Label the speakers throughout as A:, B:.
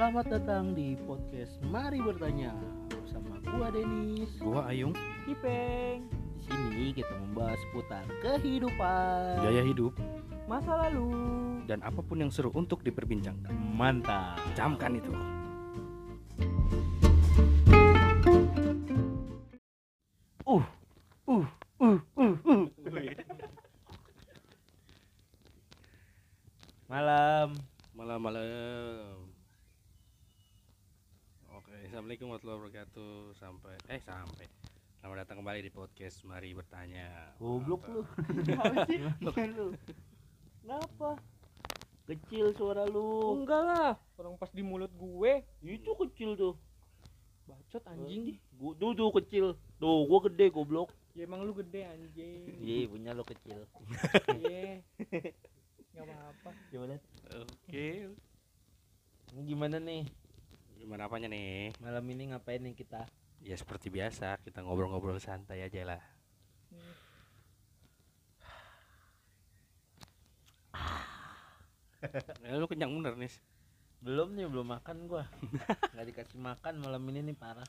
A: Selamat datang di podcast Mari Bertanya bersama gua Denis.
B: Gua Ayung,
A: Ipeng. Di sini kita membahas seputar kehidupan,
B: gaya hidup,
A: masa lalu.
B: dan apa pun yang seru untuk diperbincangkan.
A: Mantap.
B: Camkan itu.
A: Uh, uh, uh, uh, uh. Malam.
B: Malam-malam. Oke, assalamualaikum warahmatullahi wabarakatuh. Sampai, eh sampai. Selamat datang kembali di podcast Mari Bertanya.
A: Goblok lu. Lu. Kenapa? Kecil suara lu.
C: Enggak lah, orang pas di mulut gue
A: Itu kecil tuh.
C: bacot anjing.
A: Gua tuh, tuh kecil. Tuh, gua gede goblok.
C: Ya emang lu gede anjing.
A: Iya, punya lo kecil.
C: Iya. Enggak apa-apa.
A: Gimana?
B: Oke.
A: Ini gimana nih?
B: Gimana apanya nih?
A: Malam ini ngapain nih kita?
B: Ya seperti biasa, kita ngobrol-ngobrol santai aja lah.
C: Hmm.
B: Lu kenyang bener nih.
A: Belum nih, belum makan gua. Nggak dikasih makan malam ini nih parah.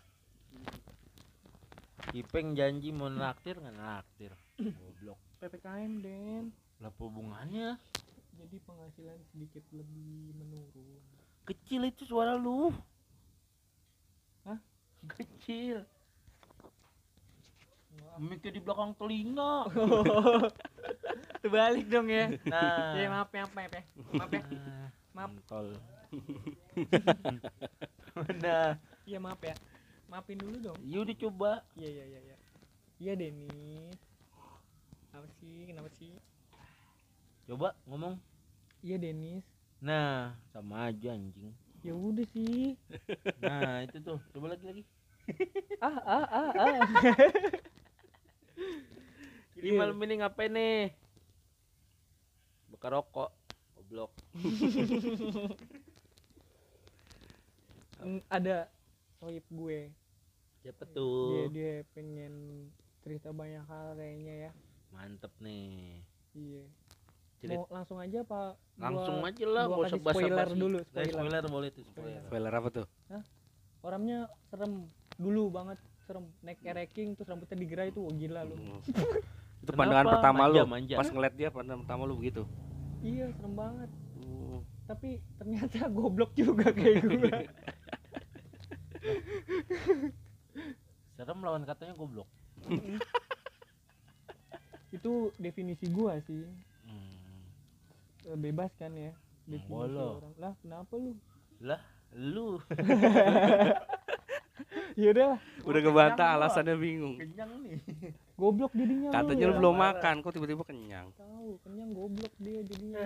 A: Ipeng janji mau naktir nggak naktir. Goblok.
C: PPKM, Den.
A: Lah hubungannya?
C: Jadi penghasilan sedikit lebih menurun.
A: Kecil itu suara lu. Kecil. Mikir di belakang telinga.
C: Terbalik dong ya.
A: Nah.
C: Ya maaf ya, maaf ya. Maaf ya.
A: Ah,
C: Maaf.
A: Tol. Nah,
C: Iya maaf ya. Maafin dulu dong.
A: yuk dicoba.
C: Iya iya iya iya. Iya Denis. Apa sih? Kenapa sih?
A: Coba ngomong.
C: Iya Denis.
A: Nah, sama aja anjing.
C: Ya udah sih.
A: Nah, itu tuh. Coba lagi lagi.
C: Ah ah ah ah.
A: Jadi
C: Iya.
A: malam ini ngapain nih? Bakar rokok. Goblok.
C: Ada sohib gue.
A: Siapa
C: Dia
A: tuh?
C: dia pengen cerita banyak hal kayaknya ya.
A: Mantep nih.
C: Iya.
A: Cerit-
C: Mau langsung aja Pak?
A: Langsung aja lah,
C: gua
A: gak usah
C: kasih spoiler
A: basa-basi.
C: dulu, spoiler.
A: spoiler boleh tuh, spoiler.
B: Spoiler apa tuh?
C: Orangnya serem dulu banget serem naik ereking terus rambutnya digerai tuh wah, gila lu.
B: Hmm. itu
A: Kenapa?
B: pandangan pertama
A: Manja,
B: lu.
A: manja.
B: Pas ngeliat dia pandangan pertama lu begitu.
C: Iya serem banget.
B: Hmm.
C: Tapi ternyata goblok juga kayak gue.
A: Serem lawan katanya goblok.
C: Itu definisi gua sih. Eh, Bebas kan ya.
A: Bolo.
C: orang. Lah kenapa lu?
A: Lah, lu
C: Ya udah lah,
B: Udah
A: gua.
B: alasannya bingung.
A: kenyang nih.
C: goblok jadinya
B: Katanya lu
C: ya.
B: belum
A: Parah.
B: makan, kok tiba-tiba kenyang.
C: Tahu, kenyang goblok dia jadinya.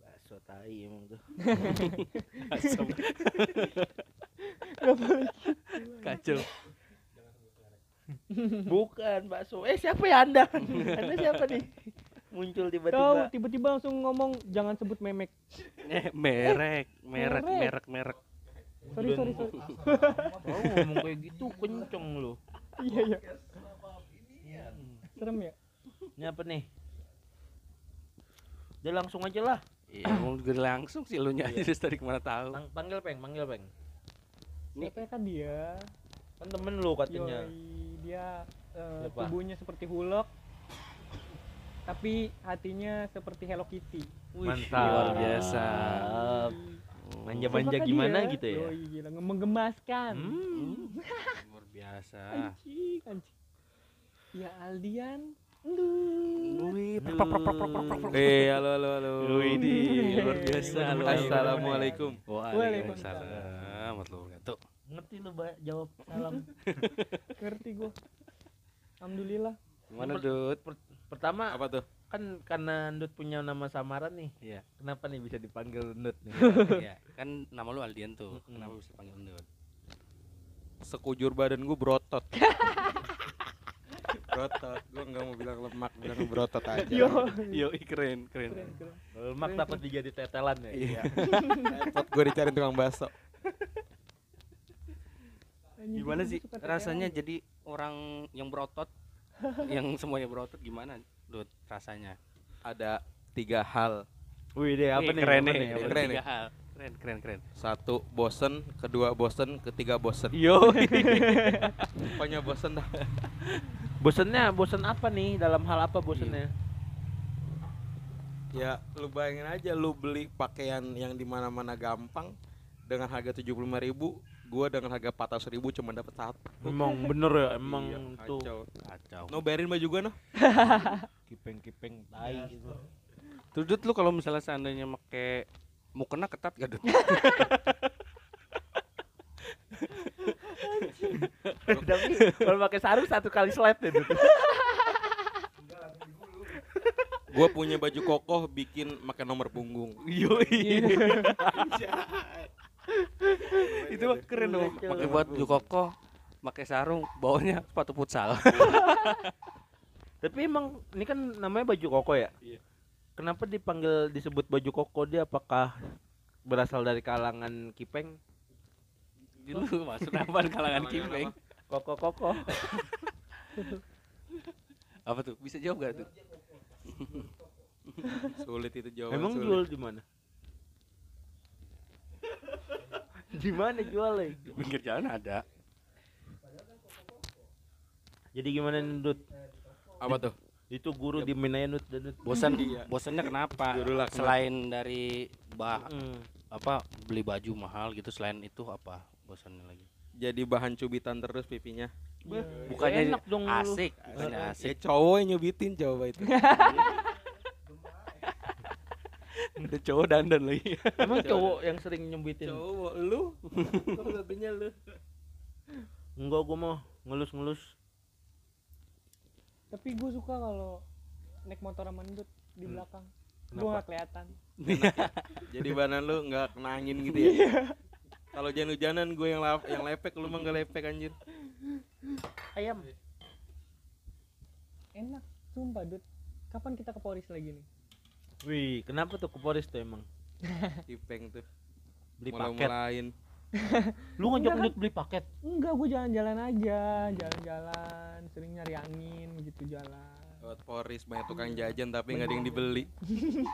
A: Bakso tai emang tuh.
C: Gak boleh
B: Kacau.
A: Bukan bakso. Eh, siapa ya Anda? anda siapa nih? Muncul
C: Tahu
A: tiba-tiba.
C: tiba-tiba langsung ngomong jangan sebut memek.
B: Eh, merek, merek,
C: Merek.
B: merek, merek.
C: Sorry sorry sorry.
A: Oh, ngomong kayak gitu kenceng lu.
C: Iya iya. Serem ya?
A: Ini apa nih? Udah langsung aja lah.
B: Iya, mau gue langsung sih lu nyanyi terus tadi ke mana tahu.
A: Pang- panggil peng, panggil peng.
B: Nih.
C: Siapa kan dia?
A: Kan temen lu katanya.
C: Yoi, dia
A: Siapa?
C: tubuhnya seperti hulok tapi hatinya seperti Hello Kitty.
A: Wih,
B: Mantap. Luar biasa.
A: Mantap.
B: Oh,
A: Manja-manja gimana
C: dia?
A: gitu ya?
C: Yoi, gila menggemaskan.
A: Hmm.
B: Luar biasa.
C: Anjing, anjing. Ya Aldian.
B: Wih.
D: Eh, halo halo halo.
B: Widih, luar biasa.
C: Halo,
B: luar biasa.
D: Assalamualaikum.
B: Waalaikumsalam. warahmatullahi wabarakatuh.
A: Ngerti lu jawab salam.
C: Ngerti gua. Alhamdulillah.
B: Gimana, Dut?
A: Per- pertama
D: Apa tuh?
A: kan karena Ndut punya nama samaran nih.
B: Iya.
A: Kenapa nih bisa dipanggil Ndut nih?
B: Iya, kan nama lu Aldian tuh.
A: Mm-mm.
B: Kenapa bisa panggil Dut?
D: Sekujur badan gue berotot. berotot. Gue nggak mau bilang lemak, bilang berotot aja.
C: Yo.
B: Yo, keren, keren.
C: Keren, keren.
A: Lemak takut dijadi tetelan ya.
B: Iya.
D: Repot gue dicari tukang bakso.
B: Gimana sih rasanya jadi orang yang berotot? yang semuanya berotot gimana, Dut? Rasanya?
D: Ada tiga hal.
A: Wih deh apa
B: Wih,
A: nih?
B: Keren
A: apa
B: nih,
A: Apa
D: keren
B: tiga
D: nih.
B: hal. Keren, keren, keren.
D: Satu bosen, kedua bosen, ketiga bosen.
A: Yo.
D: Pokoknya bosen dah.
A: bosennya bosen apa nih? Dalam hal apa bosennya?
D: Ya lu bayangin aja lu beli pakaian yang di mana-mana gampang dengan harga tujuh puluh ribu, gua dengan harga empat ribu cuma dapat satu.
A: Emang bener ya, emang
D: Iya,
A: tuh
D: kacau.
B: Kacau.
D: No bayarin baju gua no.
A: kipeng-kipeng tai gitu.
B: Tuh Dut, lu kalau misalnya seandainya make mau kena ketat gak Dut?
A: Tapi kalau pakai sarung satu kali slide deh. Dut.
D: Gua punya baju kokoh bikin makan nomor punggung.
A: Yo.
B: Itu mah keren dong. Pakai baju kokoh, pakai sarung, bawahnya sepatu futsal.
A: Tapi emang ini kan namanya baju koko ya?
B: Iya.
A: Kenapa dipanggil disebut baju koko dia apakah berasal dari kalangan Kipeng?
B: Dulu masuk apa kalangan Kimpeng?
A: Koko koko.
B: Apa tuh? Bisa jawab gak tuh?
D: Sulit itu jawaban.
A: Emang
D: sulit.
A: jual di mana? di mana jualnya?
B: Di pinggir jalan ada.
A: Jadi gimana nih, Dut?
D: Apa tuh?
A: Itu guru di Minaya Nut dan Dut.
B: Bosan,
D: Iya.
B: bosannya kenapa? Selain dari bah
A: Mm.
B: apa beli baju mahal gitu, selain itu apa bosannya lagi?
D: Jadi bahan cubitan terus pipinya.
B: Bukannya
A: enak dong lu.
B: asik, bukannya
D: Ya
B: asik.
D: cowok yang nyubitin coba itu.
B: Ada cowok dandan lagi.
A: Emang cowok yang sering nyembitin?
D: cowok lu. Kok satunya lu?
A: Enggak, gua mau ngelus-ngelus.
C: tapi gue suka kalau naik motor sama ndut di
D: Hmm.
C: belakang gue nggak kelihatan
D: Jadi badan lu nggak kena angin gitu ya? Kalau hujan-hujanan gue yang lap, yang lepek lu mah nggak lepek anjir.
A: Ayam.
C: enak sumpah dut kapan kita ke Poris lagi nih
A: Wih, kenapa tuh ke Poris tuh emang?
D: Kipeng tuh.
A: Beli paket.
D: Mulai-mulain.
A: Lu ngajak Dut beli paket.
C: enggak gue jalan-jalan aja jalan-jalan sering nyari angin gitu jalan
D: Lewat Poris banyak tukang jajan tapi nggak ada yang dibeli.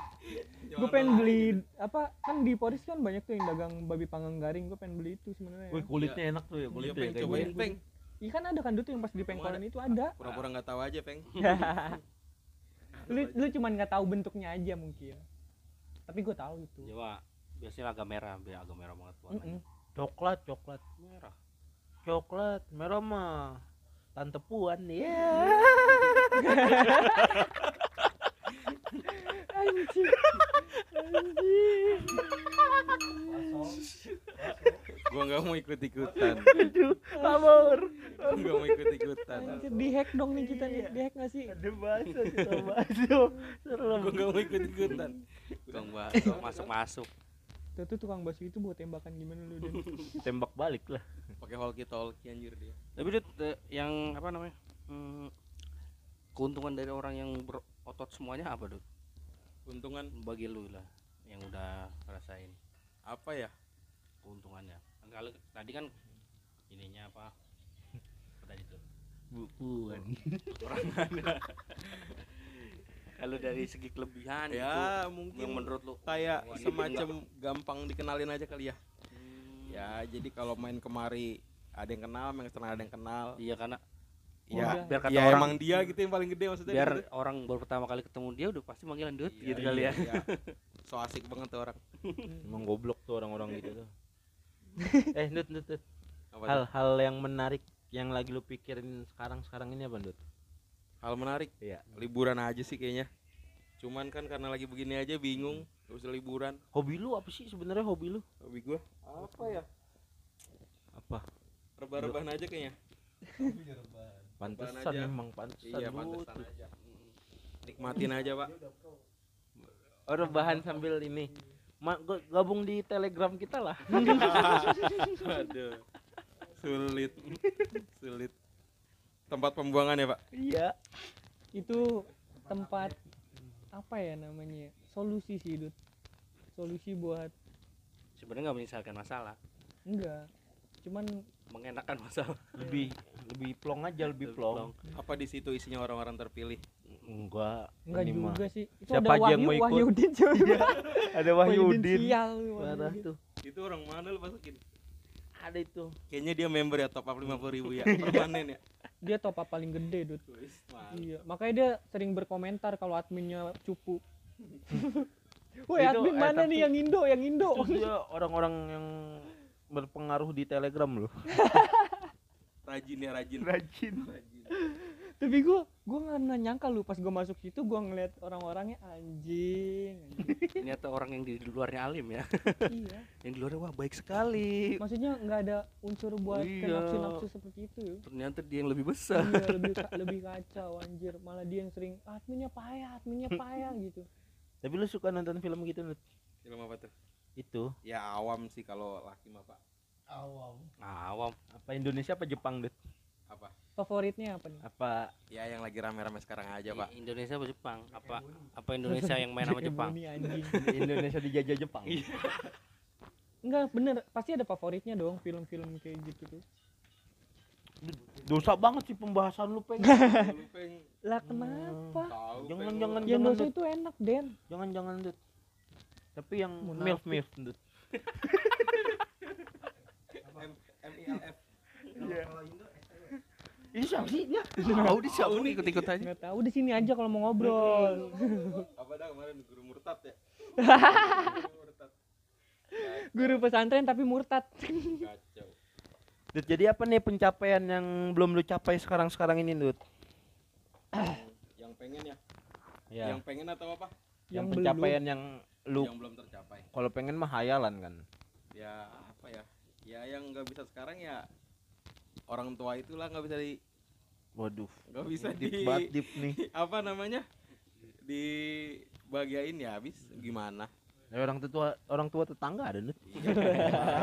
C: gue pengen beli apa kan di Poris kan banyak tuh yang dagang babi panggang garing gue pengen beli itu sebenarnya
A: Wih, kulitnya enak tuh ya,
D: Iya,
A: kulitnya
D: peng
A: kayak
D: cobain
A: gini.
D: peng.
C: Iya kan ada kan dut yang pas di pengkolan itu ada
D: Pura-pura nggak tahu aja peng.
C: Lu lu cuman nggak tahu bentuknya aja mungkin tapi gue tahu itu
B: Jawa biasanya agak merah, biar agak merah banget warnanya.
C: Mm-mm.
A: Coklat, coklat.
B: Merah.
A: Coklat, merah mah. Tante Puan ya.
C: anjing anjing
D: Gua nggak mau ikut ikutan.
A: Aduh, amor.
D: Gua mau ikut ikutan.
C: Anjir, di hack dong nih kita nih di hack nggak sih
A: Ada bahasa, ada bahasa. Serem.
D: Gua nggak mau ikut ikutan.
B: Tukang bakso masuk-masuk.
C: tuh tuh tukang bakso itu buat tembakan gimana lu Den?
A: Tembak balik lah.
D: Pakai walkie talkie anjir dia.
B: Tapi Dut, eh, yang apa namanya? Hmm, keuntungan dari orang yang berotot semuanya apa, Dut?
D: Untungan
B: Bagi lu lah yang udah ngerasain
D: apa ya?
B: keuntungannya. Kalau tadi kan ininya apa? Apa tadi tuh?
A: Bukuan.
B: Kalau dari segi kelebihan
D: Ya
B: itu yang
D: mungkin
B: menurut lu
D: kayak semacam gampang dikenalin aja kali ya.
B: Hmm,
D: Ya jadi kalau main kemari ada yang kenal, yang kenal ada yang kenal.
B: Iya karena
D: Ya,
C: Udah.
B: biar kata
D: ya
B: orang
D: emang dia gitu yang paling gede maksudnya.
B: biar
D: gitu.
B: orang baru pertama kali ketemu dia udah pasti manggilan Dut
D: Iya,
B: gitu kali ya.
D: iya. So asik banget tuh orang.
A: Emang goblok tuh orang-orang gitu tuh. eh, Dut, Dut? Hal-hal yang menarik yang lagi lu pikirin sekarang-sekarang ini apa, Dut?
D: Hal menarik.
A: Iya.
D: Liburan aja sih kayaknya. Cuman kan karena lagi begini aja bingung, gak usah liburan.
A: Hobi lu apa sih sebenarnya hobi lu?
D: Hobi gua apa ya?
A: Apa?
D: Rebah-rebahan aja kayaknya.
A: Pantesan
D: aja.
A: emang pantesan.
D: Iya, pantesan
A: tuh.
D: aja. Nikmatin aja, Pak.
A: Oh, rebahan sambil ini. Ma, gabung di Telegram kita lah.
D: Aduh. Sulit. Sulit. Tempat pembuangan ya, Pak?
A: Iya.
C: itu tempat apa ya namanya solusi sih Dut solusi buat
B: Sebenarnya nggak menyelesaikan masalah,
C: enggak cuman
B: mengenakan masalah.
A: Lebih lebih plong aja, lebih plong.
D: Apa di situ isinya orang-orang terpilih?
A: Enggak.
C: Enggak juga sih. Itu
A: Siapa
C: ada
A: aja yang
C: Wahyu,
A: mau ikut?
C: Wahyudin coba.
A: Ada Wahyudin.
C: sial.
A: Parah
C: Wahyudin.
A: tuh.
D: Itu orang mana lu masukin?
A: Ada itu.
D: Kayaknya dia member ya top up 50 ribu ya. Permanen ya.
C: Dia top up paling gede,
D: mantap.
C: Iya, makanya dia sering berkomentar kalau adminnya cupu. Woi,
A: Itu,
C: admin
A: eh,
C: mana
A: tapi-
C: nih yang Indo, yang Indo?
A: Itu dia orang-orang yang berpengaruh di Telegram loh.
D: Rajin ya rajin.
A: Rajin.
C: Tapi gua gua nggak nyangka lu pas gua masuk situ gua ngeliat orang-orangnya anjing. anjing.
B: Ternyata orang yang di luarnya alim ya.
C: iya.
B: Yang di luarnya wah baik sekali.
C: Maksudnya nggak ada unsur buat ke
B: Iya.
C: nafsu-nafsu seperti itu. ya.
B: Ternyata dia yang lebih besar.
C: iya, lebih lebih kacau anjir. Malah dia yang sering adminnya payah, adminnya payah gitu.
A: Tapi lu suka nonton film gitu Nut?
D: Film apa tuh?
A: Itu
D: Ya awam sih kalau laki mah Pak.
B: Awam.
A: apa Indonesia apa Jepang Dut?
D: Apa?
C: Favoritnya apa nih?
A: Apa
D: Ya yang lagi rame-rame sekarang aja, Pak.
B: I- Indonesia apa Jepang? Apa apa Indonesia yang main sama Jepang?
A: Indonesia dijajah Jepang?
C: Enggak, bener. Pasti ada favoritnya dong film-film kayak gitu tuh.
A: Dosa banget sih pembahasan lu peng.
C: Lah kenapa?
D: tahu.
A: Jangan jangan
C: Yang
A: jangan
C: dosa itu enak, Den.
A: Jangan jangan Dut. Tapi yang milf milf Dut.
D: M- MILF.
A: Ini siapa sih dia?
B: Tahu di siapa nih ikut-ikut aja.
C: Nggak tahu di sini aja kalau mau ngobrol.
D: Apa dah kemarin guru murtad ya? Guru murtad.
C: Guru pesantren tapi murtad.
D: Kacau.
A: Dut, jadi apa nih pencapaian yang belum lu capai sekarang-sekarang ini, Dut?
D: Yang pengen ya?
A: Ya.
D: Yang pengen atau apa?
A: Yang,
C: Yang
A: pencapaian yang lu
D: Yang belum tercapai.
A: kalau pengen mah hayalan kan.
D: Ya apa ya? Ya yang nggak bisa sekarang ya orang tua itulah nggak bisa di
A: Waduh.
D: nggak bisa
A: Deep
D: di
A: banget, deep nih.
D: apa namanya dibagiain ya habis gimana
A: Ya, orang tua orang tua tetangga ada Dut.
D: Iya,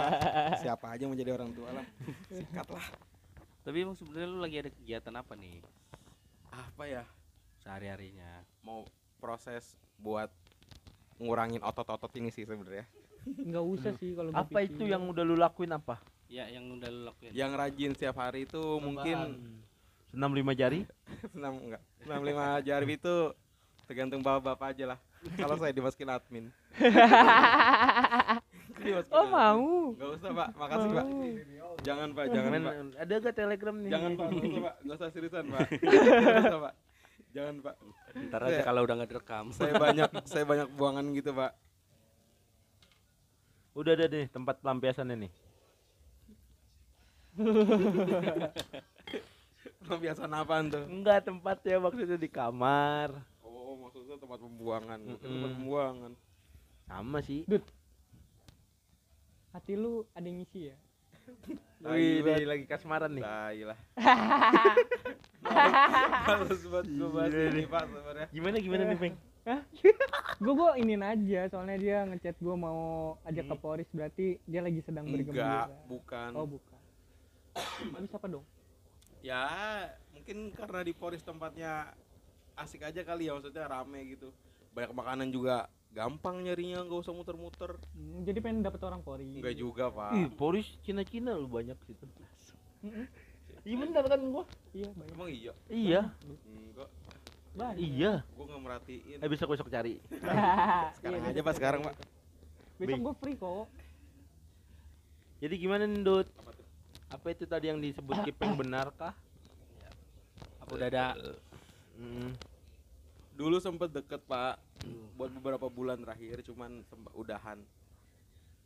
D: siapa aja mau jadi orang tua lah sikat lah
B: Tapi emang sebenarnya lu lagi ada kegiatan apa nih
D: apa ya
B: sehari-harinya?
D: mau proses buat ngurangin otot-otot ini sih sebenarnya
C: Enggak usah sih kalau
A: Apa
C: pikir.
A: itu yang udah lu lakuin apa?
B: Ya yang udah lu lakuin.
D: yang rajin setiap hari itu mungkin
A: Senam lima jari?
D: senam enggak senam lima jari itu tergantung bapak-bapak aja lah kalau saya dimasukin admin Dimasukin
C: Oh
D: admin.
C: mau.
D: Nggak usah pak makasih pak
C: Mau.
D: jangan pak jangan
A: Men,
D: pak
A: ada gak telegram nih?
D: jangan pak nggak usah pak nggak usah seriusan pak nggak usah pak jangan pak
B: Ntar aja
D: Saya-
B: kalau udah nggak direkam.
D: saya banyak saya banyak buangan gitu pak
A: Udah ada nih tempat pelampiasannya nih.
D: kebiasaan apaan tuh
A: Enggak tempatnya maksudnya di kamar.
D: oh maksudnya tempat pembuangan Bukan tempat
A: Mm-mm.
D: pembuangan
A: Sama sih.
C: Hati lu ada yang ngisi ya?
A: Wih,
D: Lagi
A: kasmaran nih.
D: Tai lah Males buat gue bahas ini
A: nih.
D: pak sebenarnya
A: Gimana gimana nih, Peng?
C: Gue gue inin aja soalnya dia ngechat gue mau ajak ke Poris berarti dia lagi sedang
D: enggak
C: bergembira.
D: bukan
C: Oh bukan. Habis apa dong?
D: ya mungkin karena di Poris tempatnya asik aja kali ya maksudnya rame gitu banyak makanan juga gampang nyarinya nggak usah muter-muter
C: Hmm, jadi pengen dapet orang Poris.
D: enggak juga pak
A: Ih, Poris Cina-Cina lu banyak situ.
C: Mm-mm.
A: Iya bener kan gua?
C: Iya banyak.
D: emang iya
A: Iya,
D: enggak
C: Banyak.
A: iya.
D: gua nggak merhatiin
A: Eh bisa besok cari.
D: sekarang
C: Iya,
D: aja pak sekarang pak
C: Besok gue free kok.
A: Jadi gimana nih, Dut?
D: apa tuh
A: Apa itu tadi yang disebut Kipeng benarkah?
B: Apa udah ada?
A: Hmm.
D: Dulu sempet deket pak buat beberapa bulan terakhir cuman sempat udahan.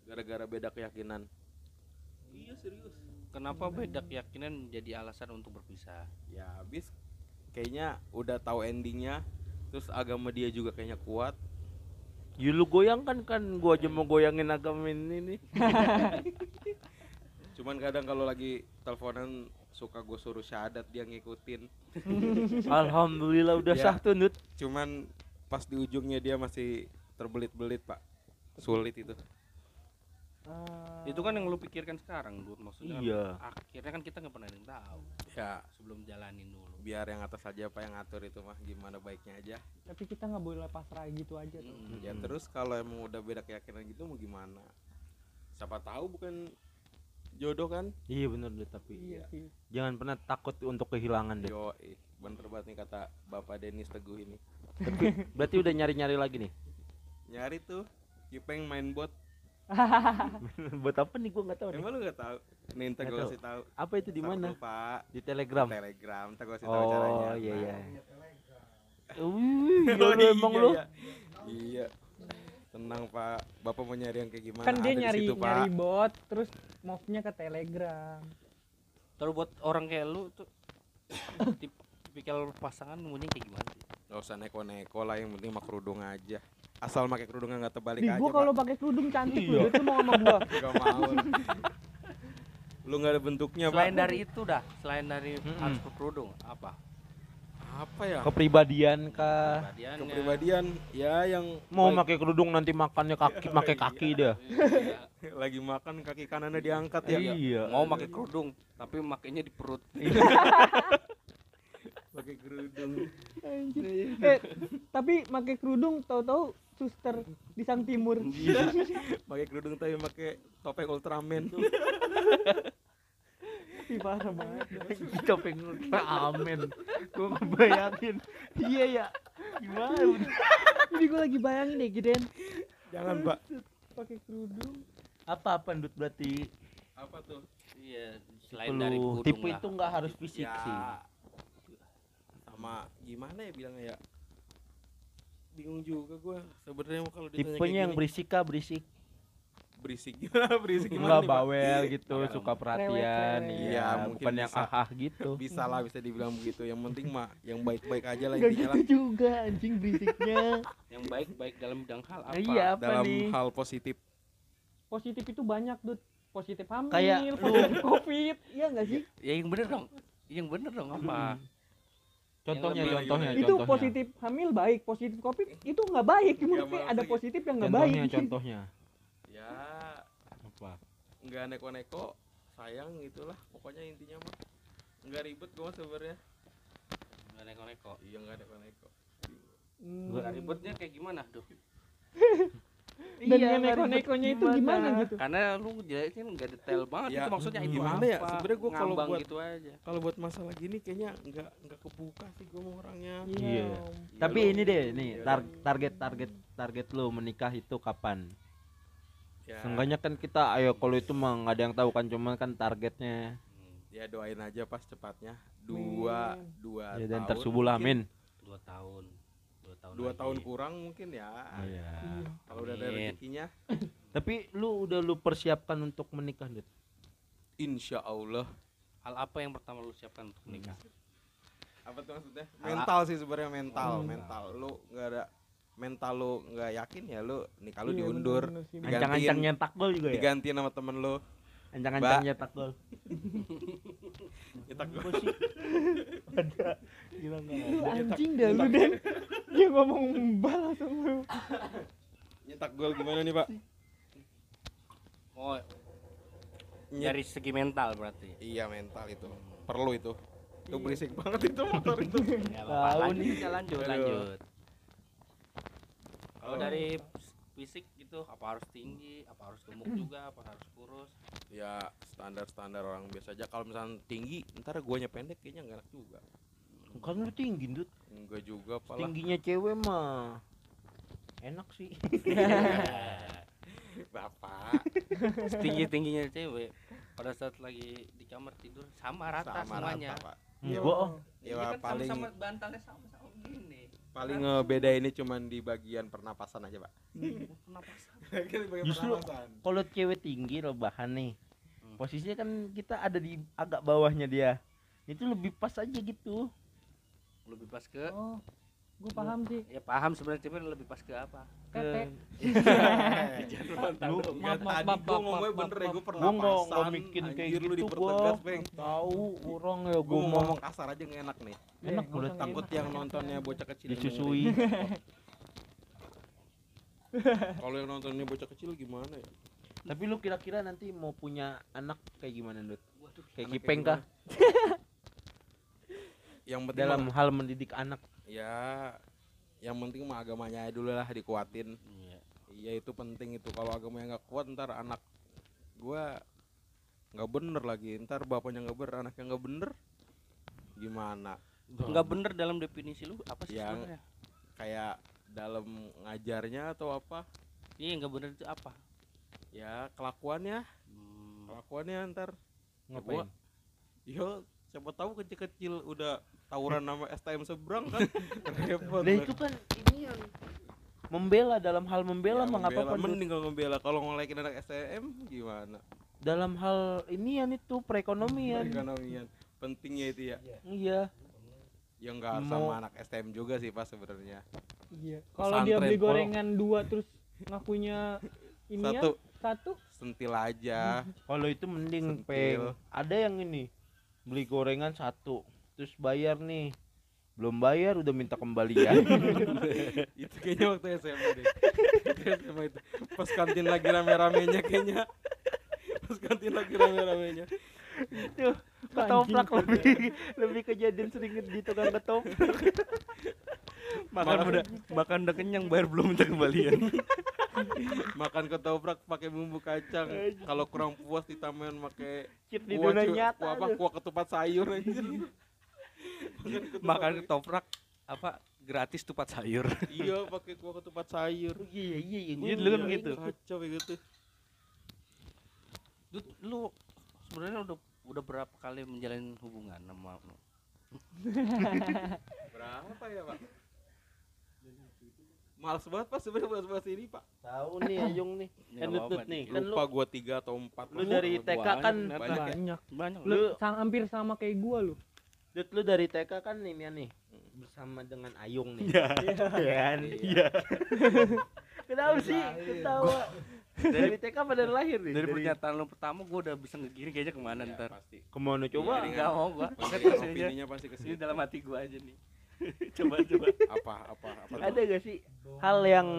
D: Gara-gara beda keyakinan. Iya serius.
B: Kenapa beda keyakinan menjadi alasan untuk berpisah?
D: ya habis. Kayaknya udah tahu endingnya. Terus agama dia juga kayaknya kuat.
A: Ya lu goyang kan kan gua aja mau goyangin agama ini nih.
D: cuman kadang kalau lagi teleponan suka gue suruh syahadat dia ngikutin
A: Alhamdulillah udah
D: Ya.
A: sah tuh, Dut.
D: cuman pas di ujungnya dia masih terbelit-belit pak sulit itu
C: Ah,
B: Itu kan yang lu pikirkan sekarang, Dut. Maksudnya kan
A: Iya.
B: akhirnya kan kita nggak pernah ada yang tahu
D: ya
B: sebelum jalanin dulu.
D: biar yang atas aja apa yang ngatur itu mah gimana baiknya aja
C: tapi kita nggak boleh pasrah gitu aja tuh.
B: Mm.
D: ya terus kalau emang udah beda keyakinan gitu mau gimana siapa tahu bukan jodoh kan
A: Iya bener Dut tapi
C: iya sih
A: jangan pernah takut untuk kehilangan deh.
D: yo bener banget nih kata bapak Denis Teguh ini
A: Tapi berarti udah nyari-nyari lagi nih.
D: nyari tuh Kipeng main bot
A: Buat apa nih gua nggak tahu nih.
D: emang lu gak tahu nih ntar
A: Nggak
D: gue
A: tahu.
D: kasih tahu
A: Apa itu di mana?
D: pak
A: Di Telegram.
D: telegram ntar gue kasih tahu
A: Oh
D: caranya
A: iya
D: Nah.
A: iya. Wih,
D: Oh,
A: iya emang
D: iya,
A: lu.
D: iya. iya tenang pak bapak mau nyari yang kayak gimana
C: kan dia
D: Ada di
C: nyari
D: situ, Pak.
C: nyari bot terus move-nya ke telegram
B: Terus buat orang kayak lu tuh tip, tipikal pasangan mending kayak gimana sih?
D: Gak usah neko-neko lah yang penting mah kerudung aja asal pakai kerudungnya nggak terbalik
C: Di
D: aja
C: gua kalau pakai kerudung cantik lu, itu mau sama gua.
D: pak gak mau lu nggak ada bentuknya
B: Selain
D: pak
B: dari itu dah, selain dari
A: Mm-mm.
B: harus berkerudung, apa?
D: Apa ya
A: Kepribadian kah?
D: Kepribadian ya yang
A: Mau pakai kerudung nanti makannya kaki pakai kaki dia.
B: Iya.
D: lagi makan kaki kanannya diangkat ya
A: Iya.
B: Mau pakai kerudung, tapi makainya di perut.
D: pakai kerudung
C: Anjir. Eh, tapi pakai kerudung tahu-tahu suster di Sang Timur.
D: Iya. pakai kerudung tapi pakai topeng Ultraman
C: Ih, parah banget.
A: Topeng Ultraman. Gua ngebayangin. Iya ya. Gimana?
C: Ini gua lagi bayangin deh, Giden.
D: jangan pak
C: Pakai kerudung.
A: Apa apa Dut berarti
D: apa tuh
B: Iya, selain dari kerudung
A: tipe
B: lah.
A: itu nggak harus fisik
D: ya
A: sih.
D: sama gimana ya bilangnya ya bingung juga gue sebenarnya kalau ditanya
A: Tipenya yang berisik kah berisik?
D: Berisik gimana berisik gimana
A: Enggak
D: Pak?
A: bawel gitu,
B: Jangan.
A: suka perhatian. Iya,
D: Iya, mungkin
A: bukan yang
D: bisa.
A: ah-ah gitu.
D: bisa lah bisa dibilang begitu yang penting mah yang baik-baik aja lah
C: Gak gitu
D: lah
C: juga anjing berisiknya.
B: Yang baik-baik dalam bidang hal apa?
A: Iya, apa
D: dalam
A: nih?
D: hal positif
C: Positif itu banyak, Dut. Positif hamil,
A: Kayak
C: positif Covid. Iya enggak sih?
B: Ya yang bener dong. Yang bener dong apa?
A: Contohnya,
B: lebih-
A: contohnya,
C: itu
A: contohnya.
C: positif hamil baik, positif Covid itu nggak baik. Maksudnya
D: maksudnya
C: ada positif yang nggak baik.
A: Contohnya, contohnya.
D: Ya nggak neko-neko sayang gitulah pokoknya intinya mah nggak ribet gue sebenarnya
B: Nggak neko-neko.
D: iya nggak neko-neko
C: Hmm.
B: Nggak ribetnya kayak gimana, Duh?
C: Dan
A: Iya,
C: neko-nekonya itu gimana gitu?
B: Karena lu jelasin nggak detail banget
D: Ya,
B: itu maksudnya itu
D: gimana
B: apa?
D: ya? Sebenarnya gua kalau buat-
B: gitu aja.
D: kalau buat masalah gini kayaknya nggak nggak kebuka sih gue mau orangnya
A: Iya.
D: Iya,
A: Tapi
D: lu-
A: ini deh, nih
D: Iya,
A: tar- target target target lu menikah itu kapan?
D: Ya,
A: Seenggaknya kan kita, ayo kalau itu mah nggak ada yang tahu kan, cuman kan targetnya.
B: Hmm,
D: ya doain aja pas cepatnya dua
C: Amin.
D: dua
A: Ya dan
D: tahun mungkin.
A: amin.
B: Dua tahun. Dua tahun.
D: dua
B: lagi.
D: tahun kurang mungkin ya
A: Iya.
D: kalau udah ada rezekinya
A: Tapi lu udah lu persiapkan untuk menikah, Dut?
D: insya Allah
B: Hal apa yang pertama lu siapkan untuk menikah?
D: apa tuh maksudnya mental sih sebenarnya mental
A: Hmm.
D: mental lu nggak ada mental lu nggak yakin ya lu nikah lu
C: Iya,
D: diundur
A: Ancang-ancang nyetak gol juga ya?
D: digantiin sama temen lu
A: Ancang-ancang nyetak gol.
D: nyetak
A: sih? Ada. Gila nggak
C: anjing dah lu Den. Dia ngomong mbak langsung lu.
D: nyetak gol gimana nih pak
B: Oh, dari segi mental berarti.
D: iya mental itu perlu itu itu berisik banget itu motor itu
B: Ya, lanjut,
A: nih.
B: lanjut, lanjut. Kalau
D: Oh.
B: dari fisik gitu, apa harus tinggi, apa harus gemuk juga, apa harus kurus?
D: ya standar standar orang biasa aja kalau misalnya tinggi ntar guanya pendek kayaknya nggak enak juga
A: Kan lu tinggi, Dut.
D: enggak juga pala
A: Tingginya cewek mah enak sih.
D: bapak
B: Tinggi tingginya cewek pada saat lagi di kamar tidur sama rata
D: sama
B: semuanya.
D: rata pak
C: Iya.
A: Enggak, oh.
D: ya,
B: Iya kan
D: paling
B: sama-sama bantalnya sama-sama gini.
D: Paling ngebeda ini cuman di bagian pernapasan aja pak
B: Pernapasan.
A: Justru kalau cewek tinggi rebahan nih.
B: Hmm.
A: Posisinya kan kita ada di agak bawahnya dia. Itu lebih pas aja gitu.
B: Lebih pas ke
C: Oh, gue paham sih.
B: ya paham sebenarnya cewek lebih pas ke apa?
C: Tete.
A: Lu
D: Ya,
C: Maaf, maaf,
D: tadi
C: maaf,
D: gua
C: maaf,
D: ngomongnya
C: maaf,
D: bener ya, gua pernapasan.
A: bikin kayak gitu
D: Beng.
A: Tahu orang ya
D: Gua
A: gua
D: mau
A: mau
D: ngomong kasar aja nggak enak nih.
A: enak
C: usah
D: Takut yang nontonnya bocah kecil.
A: disusui.
D: Kalau yang nontonnya bocah kecil gimana ya?
A: Tapi lu kira-kira nanti mau punya anak kayak gimana, Dut? Kayak
D: kayak
A: kah?
D: Yang penting
A: Dalam hal mendidik anak.
D: Ya yang penting mah agamanya aja dulu lah dikuatin.
B: Iya.
D: Iya itu penting itu. Kalau agamanya nggak kuat ntar anak gua nggak bener lagi. Ntar bapaknya nggak bener anaknya nggak bener gimana?
B: Nggak bener dalam definisi lu apa sih
D: Yang-
B: sebenarnya?
D: kayak dalam ngajarnya atau apa?
B: Iya nggak bener itu apa?
D: Ya kelakuannya.
B: Hmm,
D: kelakuannya ntar.
A: Ngapain?
D: Gua- yo siapa tahu kecil-kecil udah tawuran nama STM seberang kan? Repot.
A: Nah itu kan ini yang membela dalam hal membela
D: Ya,
A: nggak
D: membela. mending kalau membela. Kalau ngolekin anak STM gimana?
A: Dalam hal ini yang itu perekonomian.
D: Ekonomian pentingnya itu ya.
A: Iya.
D: Ya nggak
A: Mau-
D: sama anak STM juga sih pas sebenarnya.
C: Iya. Kalau dia beli gorengan dua terus ngakunya ini
D: satu.
C: satu?
D: Sentil aja.
A: Kalau itu mending
D: Sentil.
A: peng ada yang ini beli gorengan satu terus bayar nih. Belum bayar udah minta kembalian
D: itu kayaknya waktu SMA deh. Waktu SMA itu. Pas kantin lagi rame-ramenya kayaknya. Pas kantin lagi rame-ramenya.
A: Itu ketoprak lebih lebih kejadian sering di tukang ketoprak.
B: Makan udah. makan udah kenyang bayar belum minta kembalian.
D: Makan ketoprak pakai bumbu kacang. Kalau kurang puas ditambahin pakai kuah kuah apa kuah ketupat sayur anjir
B: makan ketoprak apa gratis tupat sayur.
D: Iya pakai kuah ketupat sayur.
A: Iya iya iya
B: Iya, dulu kan begitu.
D: kacau kayak gitu.
B: Dut, lu sebenarnya udah udah berapa kali menjalin hubungan sama lu?
D: berapa ya pak? Males banget pak sebenarnya bahas-bahas ini pak.
A: Tahu nih Ayung nih.
B: Ya,
A: kan Dut nih. Kan lu
D: lupa gua tiga atau empat.
A: lu dari TK kan
B: Banyak,
D: banyak. Ya?
C: Lu
A: Lu-
C: hampir sama kayak gua lu.
A: Dut lu dari TK kan nih Mian nih bersama dengan Ayung nih.
B: Iya.
A: Iya kan? Iya. Kenapa sih? Ketawa. Dari TK apa dari lahir nih?
B: dari pernyataan lu pertama gua udah bisa ngegiring kayaknya ke mana
D: Ya,
B: ntar.
D: pasti.
A: Ke mana coba?
D: Iya,
B: nggak mau gua.
D: Pasti opininya pasti ke
B: ini
D: sini
B: dalam hati gua aja nih. Coba coba.
D: Apa apa apa
A: ada gak sih hal yang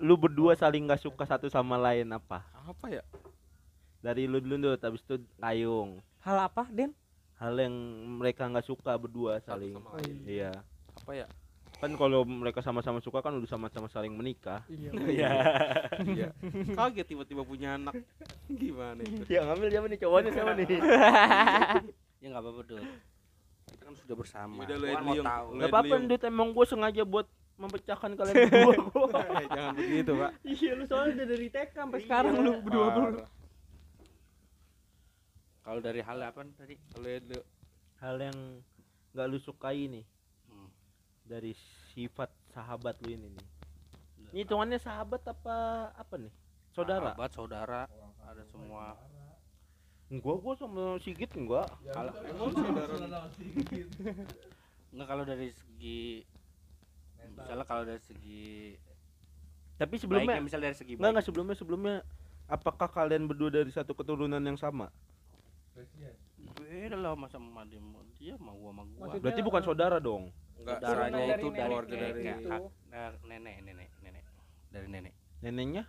A: lu berdua saling gak suka satu sama lain apa?
D: Apa ya?
A: Dari lu dulu tuh habis itu Ayung.
C: Hal apa, Den?
A: Hal yang mereka nggak suka berdua
D: Satu
A: saling.
D: sama lain.
A: iya.
D: Apa ya?
A: Kan kalau mereka sama-sama suka kan udah sama-sama saling menikah.
C: Iya.
B: ya
D: iya. Kaget tiba-tiba punya anak. Gimana itu?
A: Yang ngambil siapa nih cowoknya siapa nih?
B: Ya nggak apa-apa Dut. Kita kan sudah bersama.
D: Udah,
B: kan mau
D: yang-
B: tahu.
A: Nggak apa-apa. Dut. Emang gue sengaja buat memecahkan kalian berdua.
D: Eh, jangan begitu pak.
C: Iya, lu soalnya udah dari TK sampai
A: Iya,
C: sekarang lu berdua berdua.
B: Kalau dari hal apa tadi?
D: Edli.
A: hal yang nggak lu sukai nih.
B: Hmm.
A: dari sifat sahabat lu ini nih. Ini hitungannya sahabat apa apa nih? Saudara?
B: Sahabat saudara. Ada semua.
A: Gua gua sama Sigit enggak
B: kalau
D: emang saudara
B: nggak kalau dari segi misalnya kalau dari segi
A: tapi sebelumnya
B: misal dari segi
A: enggak enggak sebelumnya sebelumnya apakah kalian berdua dari satu keturunan yang sama
B: beda lah masa sama dia sama dia sama gua sama gua.
C: Maksudnya-
A: berarti bukan saudara dong?
D: Enggak
B: saudaranya itu
C: dari
B: dari
D: keluarga
C: nenek
B: nenek nenek nenek. Dari nenek.
A: Neneknya?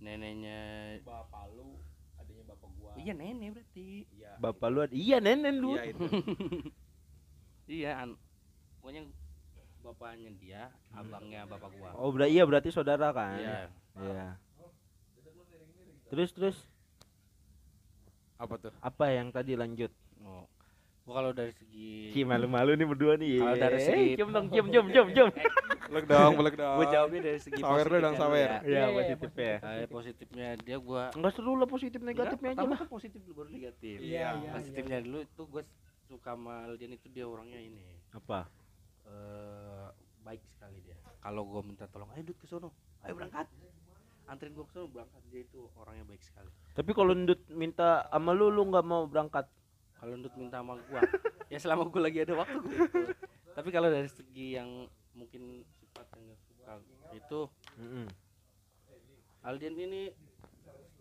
B: Neneknya
D: bapak lu adanya bapak gua.
B: Iya nenek berarti.
D: Iya.
A: Bapak lu iya nenek lu.
D: Iya itu.
B: Iya an pokoknya bapaknya dia abangnya bapak gua.
A: Oh berarti iya berarti saudara kan?
B: Iya.
A: Iya. Terus terus
D: apa tuh?
A: Apa yang tadi lanjut?
B: Oh gua kalau dari segi
A: Ci malu-malu nih berdua nih.
B: Kalau dari segi-
A: cium dong cium cium cium cium.
D: Belek dong belek dong.
B: gua jawabnya dari segi
D: Sawer dong, sawer.
B: ya.
A: ya
C: Iya, iya,
A: positif ya.
B: Eh, positifnya dia gua
A: enggak seru lah positif negatifnya aja lah.
B: positif dulu baru negatif.
C: Iya, iya,
B: positifnya dulu itu gua suka sama Aldian itu dia orangnya ini.
A: Apa?
B: Eh baik sekali dia. Kalau gua minta tolong ayo dud ke sono. Ayo berangkat anterin gua ke sono berangkat. Dia itu orangnya baik sekali.
A: Tapi kalau Ndut minta sama lu lu nggak mau berangkat?
B: Kalau Dut minta sama gua ya selama gua lagi ada waktu gua tapi kalau dari segi yang mungkin sifat yang gak suka itu
A: Mm-mm.
B: Aldian ini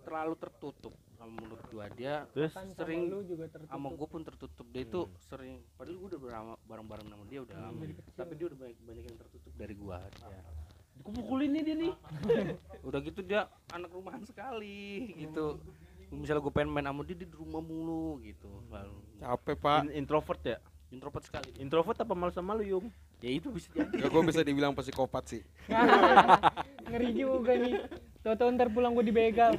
B: terlalu tertutup kalau menurut gua. Dia
A: terus?
C: Kan sama
B: Sering
C: lu juga tertutup.
B: sama gua pun tertutup. Dia itu sering padahal gua udah bareng-bareng sama dia udah lama.
C: Dari kecil.
B: tapi dia udah banyak, banyak yang tertutup dari gua. Ya.
A: Aku pukulin nih dia nih.
B: Udah gitu dia anak rumahan sekali gitu. Misalnya gue pengen main sama dia dia di rumah mulu gitu. Selalu
D: capek pak.
A: In- introvert ya?
B: Introvert sekali.
A: Introvert apa malu sama lu yung?
B: Ya itu bisa jadi.
D: Gak gue bisa dibilang psikopat sih.
C: Ngeri juga nih. Tahu-tahu ntar pulang gua dibegal.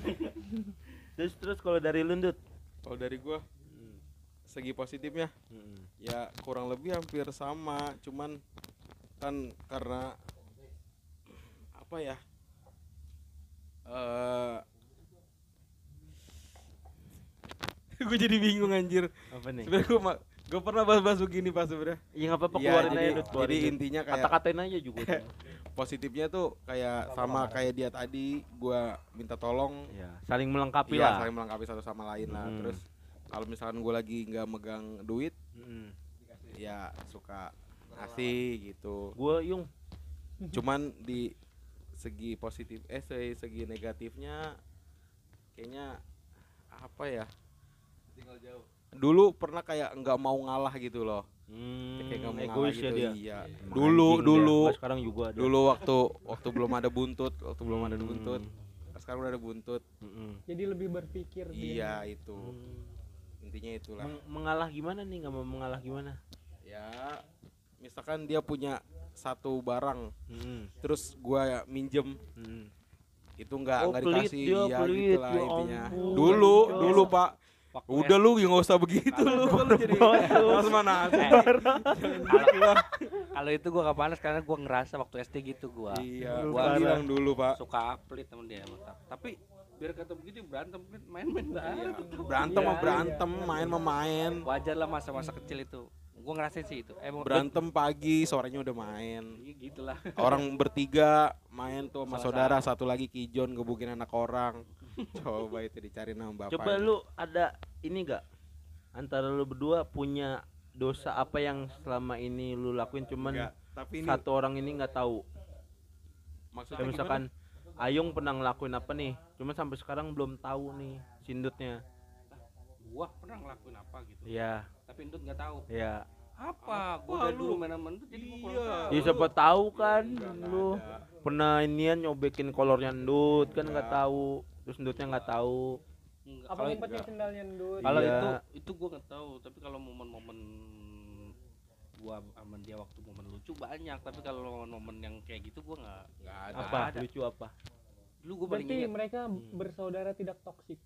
A: terus terus kalau dari lu Ndut?
D: Kalau dari gua
A: Hmm.
D: segi positifnya
A: Hmm.
D: ya kurang lebih hampir sama. Cuman kan karena apa ya eh gue jadi bingung anjir
A: Apa nih?
D: sebenarnya gue gue pernah bahas-bahas begini pas sebenarnya
A: Ya nggak apa-apa
D: Iya,
A: keluarin
D: jadi,
A: aja Dut,
D: jadi
A: keluarin, Dut.
D: intinya kayak
A: Kata-katain aja juga. tuh.
D: positifnya tuh kayak sama kayak dia tadi gua minta tolong
A: ya, saling melengkapi
D: iya,
A: lah.
D: saling melengkapi satu sama lain lah
A: Hmm.
D: terus kalau misalkan gue lagi nggak megang duit
A: Hmm.
D: ya suka ngasih gitu
A: Gua yung
D: cuman di segi positif eh se- segi negatifnya kayaknya apa ya dulu pernah kayak nggak mau ngalah gitu loh
A: hmm,
D: kayak nggak mau ngalah
A: egois
D: gitu
A: ya dia.
D: iya
A: Emang
D: dulu
A: anjing dia.
D: dulu
A: Gua sekarang juga ada.
D: dulu waktu waktu belum ada buntut waktu belum ada
A: Hmm.
D: buntut sekarang udah ada buntut
A: Mm-mm.
C: jadi lebih berpikir dia.
D: iya itu
A: Hmm.
D: intinya itulah
A: Meng- mengalah gimana nih nggak mau mengalah gimana
D: ya misalkan dia punya satu barang
A: Hmm.
D: terus gua minjem
A: Hmm.
D: itu nggak
A: Oh,
D: nggak dikasih
A: dia,
D: ya
A: pelit,
D: gitulah
A: ya
D: intinya.
A: ampun.
D: dulu
A: Ya.
D: dulu pak. Udah lu ya nggak usah begitu lu. lu jadi harus mana?
B: Eh, kalau itu gua gak panas karena gua ngerasa waktu SD gitu gua.
D: Iya
A: Lu
D: gua bilang dulu pak.
B: suka pelit sama dia mantap. tapi biar kata begitu berantem pelit main-main
D: Iya,
B: banget
D: berantem
C: Iya,
D: mah berantem main mah main.
B: Wajar lah masa-masa kecil itu gua ngerasain sih itu. Eh, emang
D: berantem pagi sorenya udah main.
B: Iya gitulah.
D: Orang bertiga main tuh sama
B: Salah
D: saudara satu lagi kijon gebukin anak orang. Coba itu dicari nama bapak
A: coba lu ada ini gak antara lu berdua punya dosa apa yang selama ini lu lakuin? Cuman
D: Enggak, tapi ini
A: satu orang ini nggak tahu.
D: Maksudnya
A: kayak misalkan Ayung pernah ngelakuin apa nih? Cuman sampai sekarang belum tahu nih sindutnya.
B: Gua pernah ngelakuin apa gitu?
A: Ya
B: tapi Endut nggak tahu.
A: Ya
B: apa? Gua
D: Apa
B: dari
D: lu?
B: dulu main sama Endut jadi gua kurang
D: Iya.
B: tahu.
A: ya siapa tahu kan
D: Enggak, enggak
A: lu.
D: ada.
A: pernah inian nyobekin kolornya ndut kan nggak
D: Enggak.
A: tahu. Terus ndutnya nggak tahu.
B: Enggak,
C: apa ngumpetnya sendalnya ndut
B: kalau
A: Iya.
B: itu itu gua nggak tahu. Tapi kalau momen-momen gua sama dia waktu momen lucu banyak. Tapi kalau momen-momen yang kayak gitu gua nggak
D: nggak ada.
A: Apa?
B: Ada.
A: lucu apa?
B: Dulu gua paling
C: berarti mereka
A: Hmm.
C: bersaudara tidak toksik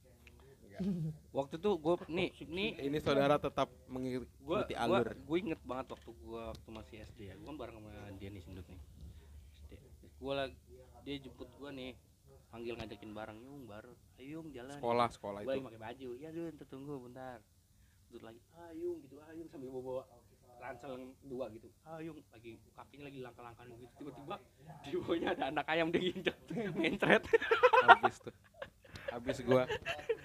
B: waktu itu gua nih nih.
D: Ini saudara tetap mengikuti
B: gua
D: alur.
B: gua inget banget waktu gua waktu masih SD ya. Gua kan bareng sama dia nih. Sendut nih SD gua lagi dia jemput gua nih. Panggil ngajakin bareng yung bareng ayo yung jalan.
D: Sekolah sekolah
B: gua
D: itu.
B: pakai baju. Ya dun tuh tunggu bentar. Dut lagi ayung gitu ayung sambil bawa bawa ransel dua gitu. Ayung lagi kakinya lagi langkah-langkah gitu. Tiba-tiba di bawahnya ada anak ayam dia injek mencret.
D: Habis tuh habis gua.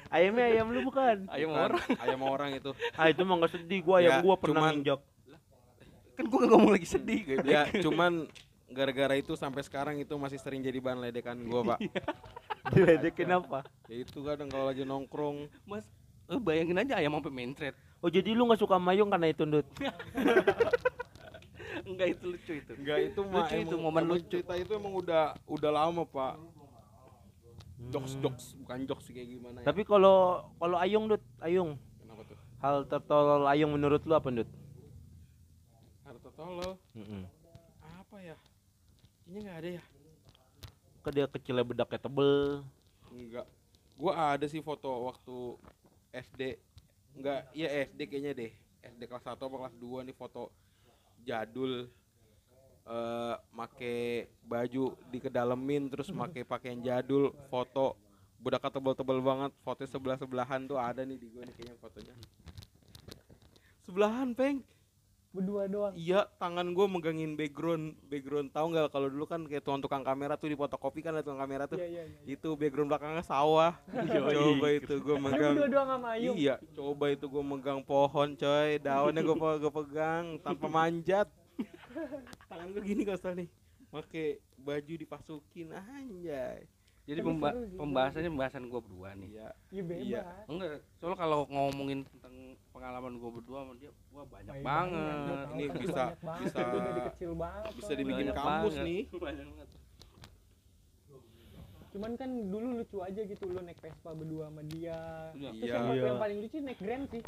A: Ayamnya ayam lu bukan?
B: Ayam
D: Bukan,
B: orang.
D: Ayam orang itu.
A: Ah itu mah nggak sedih gua. Ayam
D: Ya,
A: gua pernah
D: cuman-
A: injak
B: kan gua nggak ngomong lagi sedih gitu
D: ya cuman gara-gara itu sampai sekarang itu masih sering jadi bahan ledekan gua pak.
A: Diledekin apa?
D: Ya itu kadang kalau lagi nongkrong.
B: Mas eh, bayangin aja ayam sampai mencret.
A: Oh jadi lu nggak suka mayung karena itu ndut?
B: Enggak itu lucu itu.
D: Enggak itu mah
B: Lucu itu, momen lucu.
D: cerita itu emang udah udah lama pak jokes jokes bukan jokes kayak gimana ya.
A: Tapi kalau kalau ayung ndut ayung.
D: Kenapa tuh?
A: Hal tertolol ayung menurut lu apa ndut
D: harta tolol apa ya? Ini nggak ada ya.
A: Ke dia kecilnya bedaknya tebel.
D: Enggak gua ada sih foto waktu SD enggak iya SD kayaknya deh. SD kelas 1 apa kelas 2 nih foto jadul eh make baju dikedalemin terus make pakaian jadul foto. Budaknya tebel-tebel banget foto sebelah sebelahan tuh ada nih di gua nih kayaknya fotonya. Sebelahan peng
C: berdua doang?
D: Iya tangan gua megangin background background. Tahu nggak kalau dulu kan kayak tukang tukang kamera tuh di fotokopi kan ada tukang kamera tuh?
C: Iya iya iya
D: itu background belakangnya sawah. Coba itu gue
C: Lu
D: megang.
C: berdua doang sama Ayung
D: iya coba itu gue megang pohon coy. Daunnya gue gue pegang tanpa manjat tangan gue gini gak salah nih pakai baju dipasukin anjay
B: jadi pemba-
C: sih,
B: pembahasannya pembahasan gua berdua nih
D: iya
C: iya bebas
D: Iya.
B: enggak soalnya kalau ngomongin tentang pengalaman gua berdua sama dia wah banyak
C: Banyak
B: banget
D: Ini
C: kan
D: bisa-
C: banyak banget,
D: bisa-
C: kecil banget
D: bisa dibikin
B: Banyak
D: kampus
B: banget.
D: nih.
B: banyak banget
C: cuman kan dulu lucu aja gitu lu naik Vespa berdua sama dia
B: Iya.
C: terus
D: Iya.
C: yang,
A: Iya.
C: yang paling lucu naik Grand sih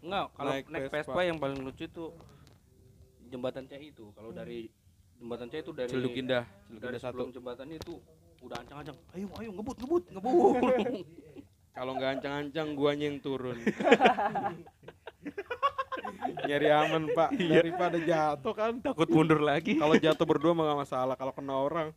B: enggak kalau
D: Naik
B: naik,
D: Vespa.
B: Vespa. yang paling lucu itu jembatan CI itu. Kalau dari jembatan CI itu dari
D: Celduk Indah Celduk
B: dari
D: Indah satu.
B: jembatan itu udah ancang-ancang. Ayo ayo ngebut ngebut ngebut.
D: Kalau nggak ancang-ancang guanya yang turun. Nyari aman pak. Daripada jatuh kan.
B: Takut mundur lagi.
D: Kalau jatuh berdua mah nggak masalah. Kalau kena orang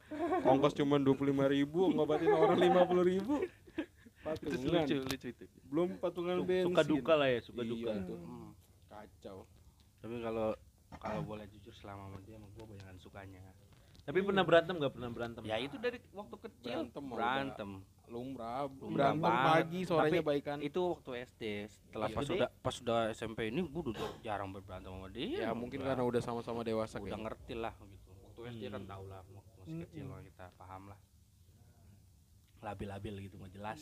D: ongkos cuma dua puluh lima ribu ngobatin orang lima puluh ribu.
B: Itu
D: patungan.
B: Lucu lucu itu.
D: Belum patungan bensin.
A: suka duka lah ya suka
D: Iya.
A: duka
D: tuh.
B: Hmm.
D: kacau.
B: Tapi kalau kalau boleh jujur selama sama dia emang gue banyak sukanya.
A: Tapi pernah berantem nggak? Pernah berantem?
B: Ya itu dari waktu kecil.
D: Berantem mah
B: berantem.
D: lumrah
B: Lumrah
D: berantem pagi sorenya
B: Tapi
D: baikan.
B: itu waktu SD setelah
D: Iya.
B: pas sudah pas sudah SMP ini gue udah jarang berantem sama dia.
D: Ya mungkin karena udah sama-sama dewasa
B: udah ngerti lah gitu. Waktu SD kan
A: Hmm.
B: tau lah masih
C: Hmm,
B: kecil
C: hmm.
B: lah kita paham lah. Labil-labil gitu nggak jelas.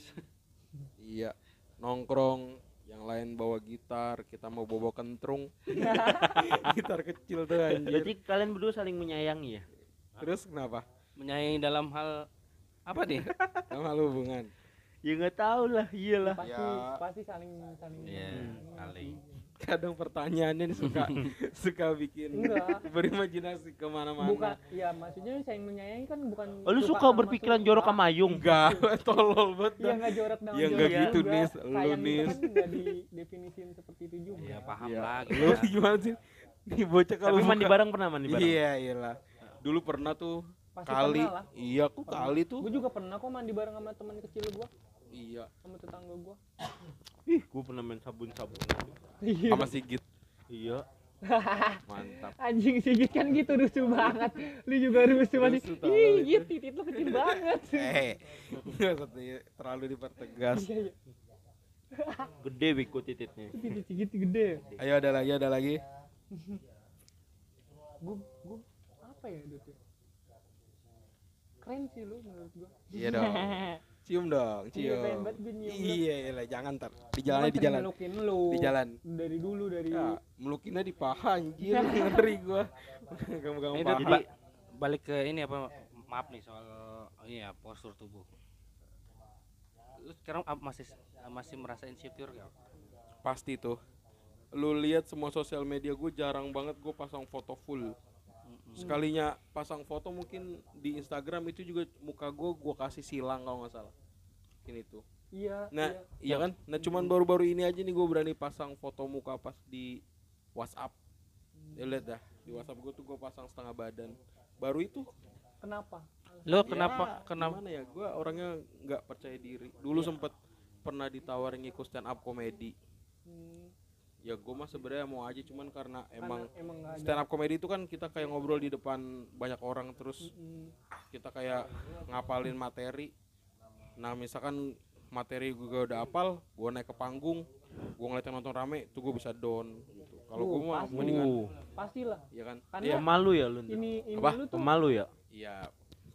D: Iya, nongkrong, yang lain bawa gitar, kita mau bawa kentrung. gitar kecil tuh anjir.
A: berarti kalian berdua saling menyayangi ya
D: Terus kenapa?
B: menyayangi dalam hal apa nih
D: Sama lu hubungan.
A: ya nggak tahu lah iyalah
C: pasti
D: Ya.
C: pasti saling saling
B: Iya,
C: Hmm.
B: saling.
D: Kadang pertanyaannya nih suka suka bikin
C: Enggak.
D: berimajinasi ke mana-mana.
C: bukan ya maksudnya saling menyayangi kan bukan
A: oh, lu suka berpikiran
C: suka.
A: jorok sama Ayung
D: Enggak, tolol banget.
C: Iya
D: dah.
C: nggak jorok nama
D: Ya, nggak
C: jorok
D: gitu,
C: juga.
D: Nis. Lu, Nis.
C: kan nggak didefinisiin seperti itu juga.
B: ya paham
D: Iya.
B: lah
D: Lu gimana sih? Nih bocah kalau
A: tapi mandi
D: buka-
A: bareng pernah mandi bareng
D: Iya, iyalah. Dulu pernah tuh
C: Pasti
D: kali.
C: pernah lah.
D: Iya, aku kali tuh.
C: Gue juga pernah kok mandi bareng sama teman kecil gua,
D: Iya,
C: sama tetangga gua.
A: Ih gua pernah main sabun sabun
C: Iya.
D: sama Sigit.
A: iya
D: Mantap.
C: Anjing Sigit kan gitu rusuh banget. Lu juga. Rusuh
D: tau
C: Ih,
D: itu.
C: Git, titit lu kecil banget.
D: Eh, terlalu dipertegas.
C: Iya, iya.
A: gede biko tititnya
C: Itu titit Sigit gede.
D: Ayo ada lagi, ada lagi.
C: Gua gua apa ya ya? Keren sih lu menurut gua.
D: Iya dong. Cium dong,
C: Iya,
D: cium.
C: nyium lu.
D: Iya, iya, jangan ntar. Di jalan, di jalan.
C: Melukin lu.
D: Di jalan.
C: Dari dulu dari
D: Ya, melukinnya di paha anjir, ngeri gua. Gampang
B: Ini
D: paha.
B: Ba- balik ke ini apa maaf nih soal ini ya postur tubuh lu sekarang masih masih merasa insecure gak?
D: Pasti tuh. Lu lihat semua sosial media gue jarang banget gue pasang foto full. Sekalinya pasang foto mungkin di Instagram itu juga muka gue gue kasih silang kalau nggak salah. Ini tuh.
C: Iya.
D: Nah,
C: iya.
D: iya kan? Nah, cuman baru-baru ini aja nih gue berani pasang foto muka pas di WhatsApp. Ya lihat dah, di WhatsApp gue tuh gue pasang setengah badan. Baru itu.
C: Kenapa?
B: Lo
D: Ya,
B: kenapa kenapa
D: Gimana ya? Gue orangnya nggak percaya diri. Dulu sempet pernah ditawarin ngikut stand up comedy.
C: Hmm,
D: Ya gue mah sebenarnya mau aja cuman karena emang
C: karena emang
D: stand up comedy itu kan kita kayak ngobrol di depan banyak orang terus
C: Hmm,
D: kita kayak ngapalin materi. Nah, misalkan materi gue udah apal, gue naik ke panggung, gue ngeliat yang nonton rame, tuh gue bisa down gitu. Kalau gue
C: Uh,
D: mah
C: pasti.
D: mendingan,
A: uh
C: pastilah.
D: ya kan?
C: Karena
D: Iya,
A: pemalu ya lu?
C: Ini ini
D: Apa?
C: lu tuh
A: pemalu ya
D: iya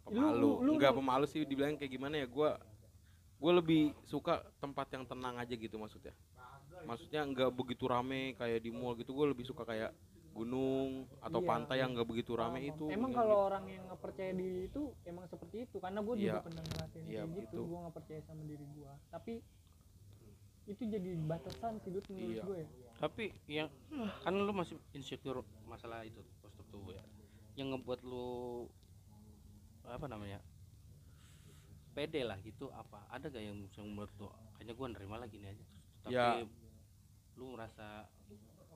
C: Lu-
D: pemalu.
C: lu- lu-
D: Enggak
C: lu-
D: pemalu sih dibilang kayak gimana ya? Gue gue lebih suka tempat yang tenang aja gitu maksudnya. Maksudnya nggak begitu rame kayak di mall gitu. Gue lebih suka kayak gunung atau
C: Iya.
D: pantai yang nggak begitu rame
C: Emang-
D: itu.
C: Emang kalau
D: gitu.
C: orang yang nggak percaya diri itu emang seperti itu karena gue juga
D: Iya.
C: pernah ngerasain
D: Iya,
C: kayak gitu. Gue nggak percaya sama diri gue. Tapi itu jadi batasan sih Dut, menurut
D: Iya.
C: gue ya.
B: tapi yang kan lu masih insecure masalah itu postur tubuh ya yang ngebuat lu apa namanya pede lah gitu apa ada gak yang yang menurut lu kayaknya gua nerima lagi nih aja tapi
D: Ya.
B: Lu merasa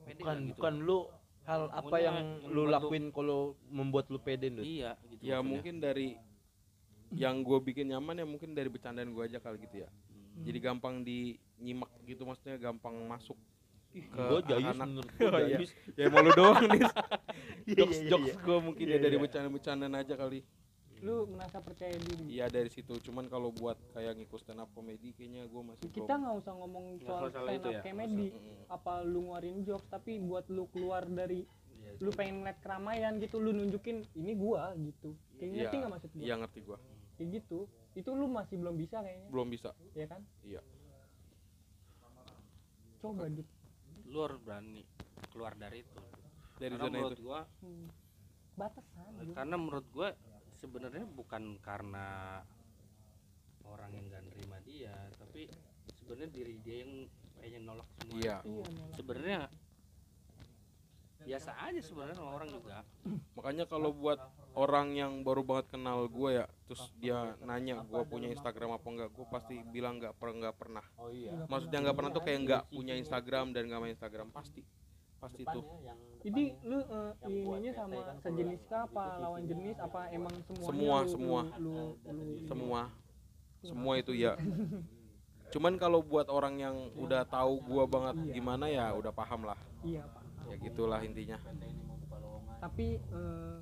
B: pede
A: bukan
B: gitu
A: bukan lu hal apa yang
B: yang
A: lu lakuin kalau membuat lu pede Ndra?
B: iya gitu
D: ya
B: maksudnya.
D: mungkin dari yang gue bikin nyaman ya mungkin dari bercandaan gue aja kali gitu ya jadi gampang dinyimak gitu maksudnya gampang masuk ke
A: gua jayus
D: anak
A: menurut
D: Oh, iya.
A: jayus
D: ya mau lu doang nih
A: Iya,
D: jokes
A: iya,
D: jokes
A: iya.
D: gue mungkin ya dari bercandaan-bercandaan aja kali
C: Lu merasa percaya diri.
D: iya dari situ cuman kalau buat kayak ngikut stand up comedy kayaknya gue masih
C: Kita nggak usah ngomong soal
B: masalah
C: stand up
B: ya,
C: comedy.
D: Mm.
C: Apa lu ngeluarin jokes tapi buat lu keluar dari
B: Iya,
C: lu pengen ngeliat keramaian gitu lu nunjukin ini gua gitu. Kayak
D: Iya,
C: ngerti nggak maksud gua?
D: iya ngerti gue
C: Kayak gitu. Itu lu masih belum bisa kayaknya,
D: belum bisa
C: ya kan?
D: iya
C: Coba Dut.
B: lu harus berani keluar dari itu
D: dari
B: karena
D: zona
B: menurut
D: itu
B: gua
C: Hmm. Batasan.
B: Karena menurut gua sebenarnya bukan karena orang yang gak nerima dia tapi sebenarnya diri dia yang pengen nolak semua
D: Iya.
B: itu.
C: Iya,
B: sebenarnya biasa aja sebenarnya sama orang juga.
D: Makanya kalau buat orang yang baru banget kenal gue ya terus dia nanya gue punya Instagram apa enggak gue pasti bilang nggak pernah nggak pernah.
A: Oh iya.
D: Maksudnya nggak pernah tuh kayak nggak punya Instagram dan nggak main Instagram pasti pasti tuh
C: Jadi lu eh, ininya sama sejenis kah apa lawan jenis apa emang semuanya
D: Semua,
C: lu,
D: semua.
C: lu, lu, lu-
D: semua semua itu ya. Cuman kalau buat orang yang udah tahu gua banget gimana ya udah paham lah.
C: Iya pak
D: ya gitulah intinya.
C: Tapi eh,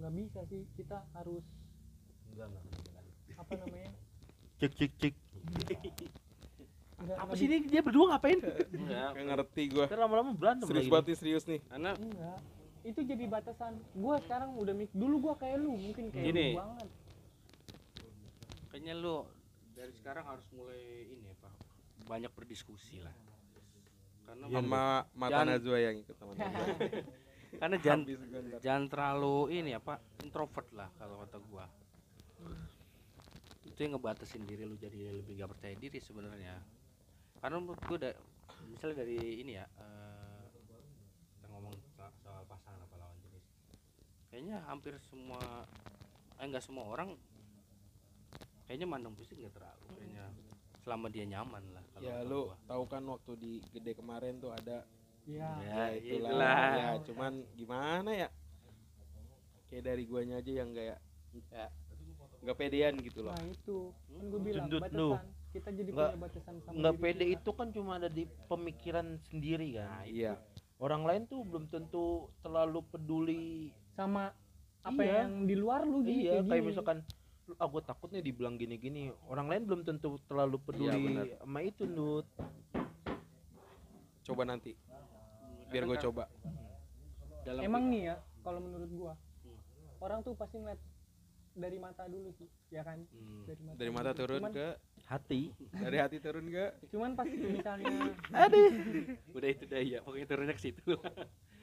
C: nggak bisa sih. Kita harus apa namanya?
A: Cik cik cik
C: Nggak-
B: apa sih ini? Dia berdua ngapain?
D: Kayak ngerti gua.
A: Ntar lama-lama berantem
D: serius
A: lagi.
D: banget serius nih.
C: Bi- enggak itu jadi batasan. Gua sekarang udah mik dulu gua kayak lu mungkin kayak
B: Gini.
C: lu banget.
B: Kayaknya lu dari sekarang harus mulai ini apa banyak berdiskusi lah. Karena
D: sama mata
B: Jangan-
D: Najwa yang ikut sama Najwa.
B: karena jangan jangan terlalu ini apa introvert lah kalau kata gua. Itu yang ngebatasin diri lu jadi lebih gak percaya diri sebenarnya karena menurut gua da, misalnya dari ini ya eh, kita ngomong soal, pasangan apa lawan jenis. Kayaknya hampir semua eh enggak semua orang kayaknya mandang fisik nggak terlalu kayaknya selama dia nyaman lah kalau
D: ya lu tahu kan waktu di gede kemarin tuh ada
C: ya
B: ya,
D: ya itulah.
B: itulah.
D: ya cuman gimana ya? Kayak dari guanya aja yang kayak ya nggak pedean gitu loh.
C: Nah itu. Kan gua bilang
A: Gendut
C: batasan.
A: lu.
C: Kita jadi
A: Nggak-
C: punya batasan sama
A: nggak pede
C: kita.
A: itu kan cuma ada di pemikiran sendiri kan
D: iya
A: orang lain tuh belum tentu terlalu peduli
C: sama apa
A: Iya.
C: yang di luar lu gini
A: iya kayak
C: gini.
A: misalkan "Lu, ah gue takut nih dibilang gini-gini orang lain belum tentu terlalu peduli
D: benar.
A: sama itu nut
D: coba nanti biar gue coba
B: dalam
C: emang nih ya kalau menurut gua
B: Hmm.
C: orang tuh pasti ngeliat dari mata dulu sih ya kan
B: Hmm.
C: dari mata,
D: dari mata turun
C: cuman,
D: ke
A: hati
D: dari hati turun ke
C: cuman pas misalnya
B: udah itu dah ya pokoknya turunnya ke situ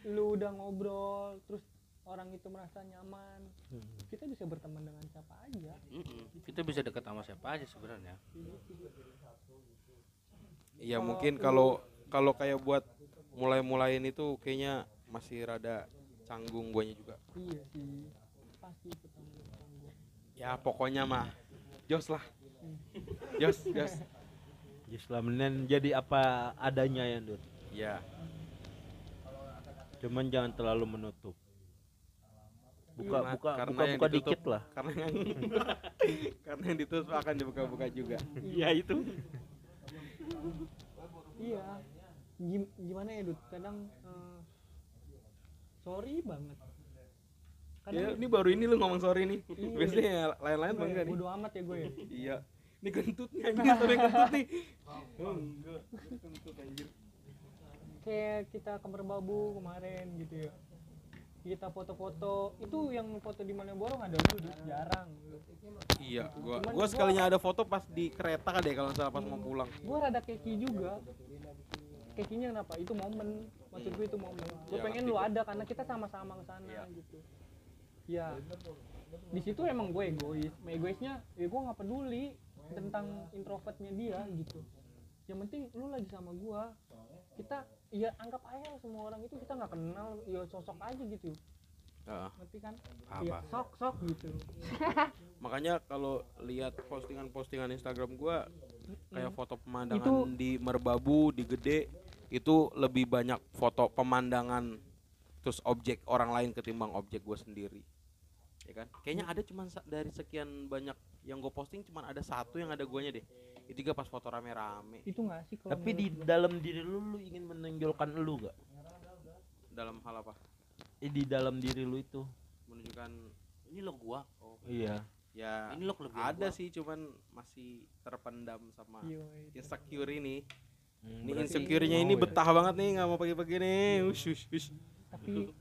C: lu udah ngobrol terus orang itu merasa nyaman
A: Hmm.
C: kita bisa berteman dengan siapa aja
B: Mm-mm. kita bisa dekat sama siapa aja sebenarnya
D: Iya mungkin kalau kalau kayak buat mulai-mulain itu kayaknya masih rada canggung guanya juga.
C: iya sih pasti.
D: Ya pokoknya mah jos lah. Jos, jos.
A: Islamin jadi apa adanya ya Dut
D: Ya,
A: cuman jangan terlalu menutup buka
D: Karena-
A: buka
D: karena
A: buka
D: yang
A: buka
D: ditutup-
A: dikit lah
D: karena yang karena yang ditutup akan dibuka-buka juga.
B: iya itu
C: iya Gim- gimana ya Dut kadang eh, sorry banget kadang
D: Ya, ini baru ini lu ngomong sorry nih.
C: Iya.
D: Biasanya lain-lain bangga nih.
C: bodo amat ya gue ya
D: Iya. Ini kentutnya ini sampai kentut nih. Oh, enggak. Kentut anjir.
C: kayak kita ke Merbabu kemarin gitu ya kita foto-foto itu yang foto di Malioboro ada lu jarang
D: Iya, gua
C: Cuman
D: gua
C: gua-
D: sekalinya ada foto pas di kereta deh kalau nggak salah pas mau pulang.
C: gue rada keki juga kekinya kenapa itu momen maksud gue itu momen gue
D: Ya,
C: pengen lu
D: gua.
C: ada karena kita sama-sama ke sana
D: Iya.
C: gitu ya di situ emang gue egois egoisnya ya gue nggak peduli tentang introvertnya dia gitu yang penting lu lagi sama gue kita ya anggap aja semua orang itu kita nggak kenal ya sosok aja gitu
D: Heeh.
C: ngerti kan
B: Apa?
C: ya sok sok gitu
D: Makanya kalau lihat postingan-postingan Instagram gua kayak foto pemandangan
C: Itu-
D: di Merbabu, di Gede itu lebih banyak foto pemandangan terus objek orang lain ketimbang objek gue sendiri. Ya kan? Kayaknya ada cuman dari sekian banyak yang gue posting cuman ada satu yang ada guanya deh. Itu juga pas foto rame-rame
C: itu nggak sih kalau
A: tapi di dalam diri lu lu ingin menonjolkan lu gak
D: dalam hal apa?
A: eh, di dalam diri lu itu
D: Menunjukkan
B: ini lo gua oh
A: iya
D: ya
B: ini lo kelebihan
D: ada
B: gua.
D: sih cuman masih terpendam sama.
C: Iya, itu.
D: insecure ini.
A: Hmm,
D: Ini insecure-nya ini
A: ya?
D: betah banget nih nggak mau pagi-pagi nih. Ush, ush, ush.
C: tapi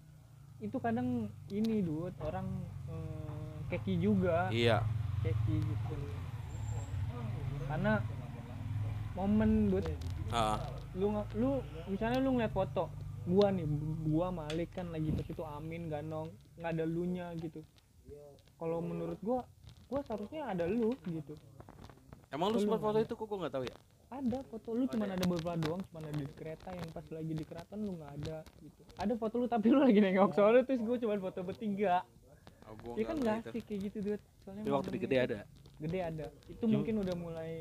C: itu kadang ini dude orang eh, keki juga
D: Iya.
C: Keki gitu. Karena momen dude
D: Ah,
C: lu lu misalnya lu ngeliat foto gua nih gua Malik kan lagi pas itu Amin Ganong nggak ada lu nya gitu. Kalau menurut gua gua seharusnya ada lu gitu.
D: Emang lu
C: Oh,
D: sempat foto itu kok gua nggak tahu ya?
C: ada foto lu cuman ada beberapa doang cuman ada di kereta yang pas lagi di keraton lu nggak ada gitu. Ada foto lu tapi lu lagi nengok. Soalnya terus gue cuman foto bertiga
D: Oh, gua
C: ya kan
D: nggak gitu.
C: asik kayak gitu dude soalnya
B: Tapi waktu di gede ada?
C: Gede ada. Itu
A: Cuma-
C: mungkin udah mulai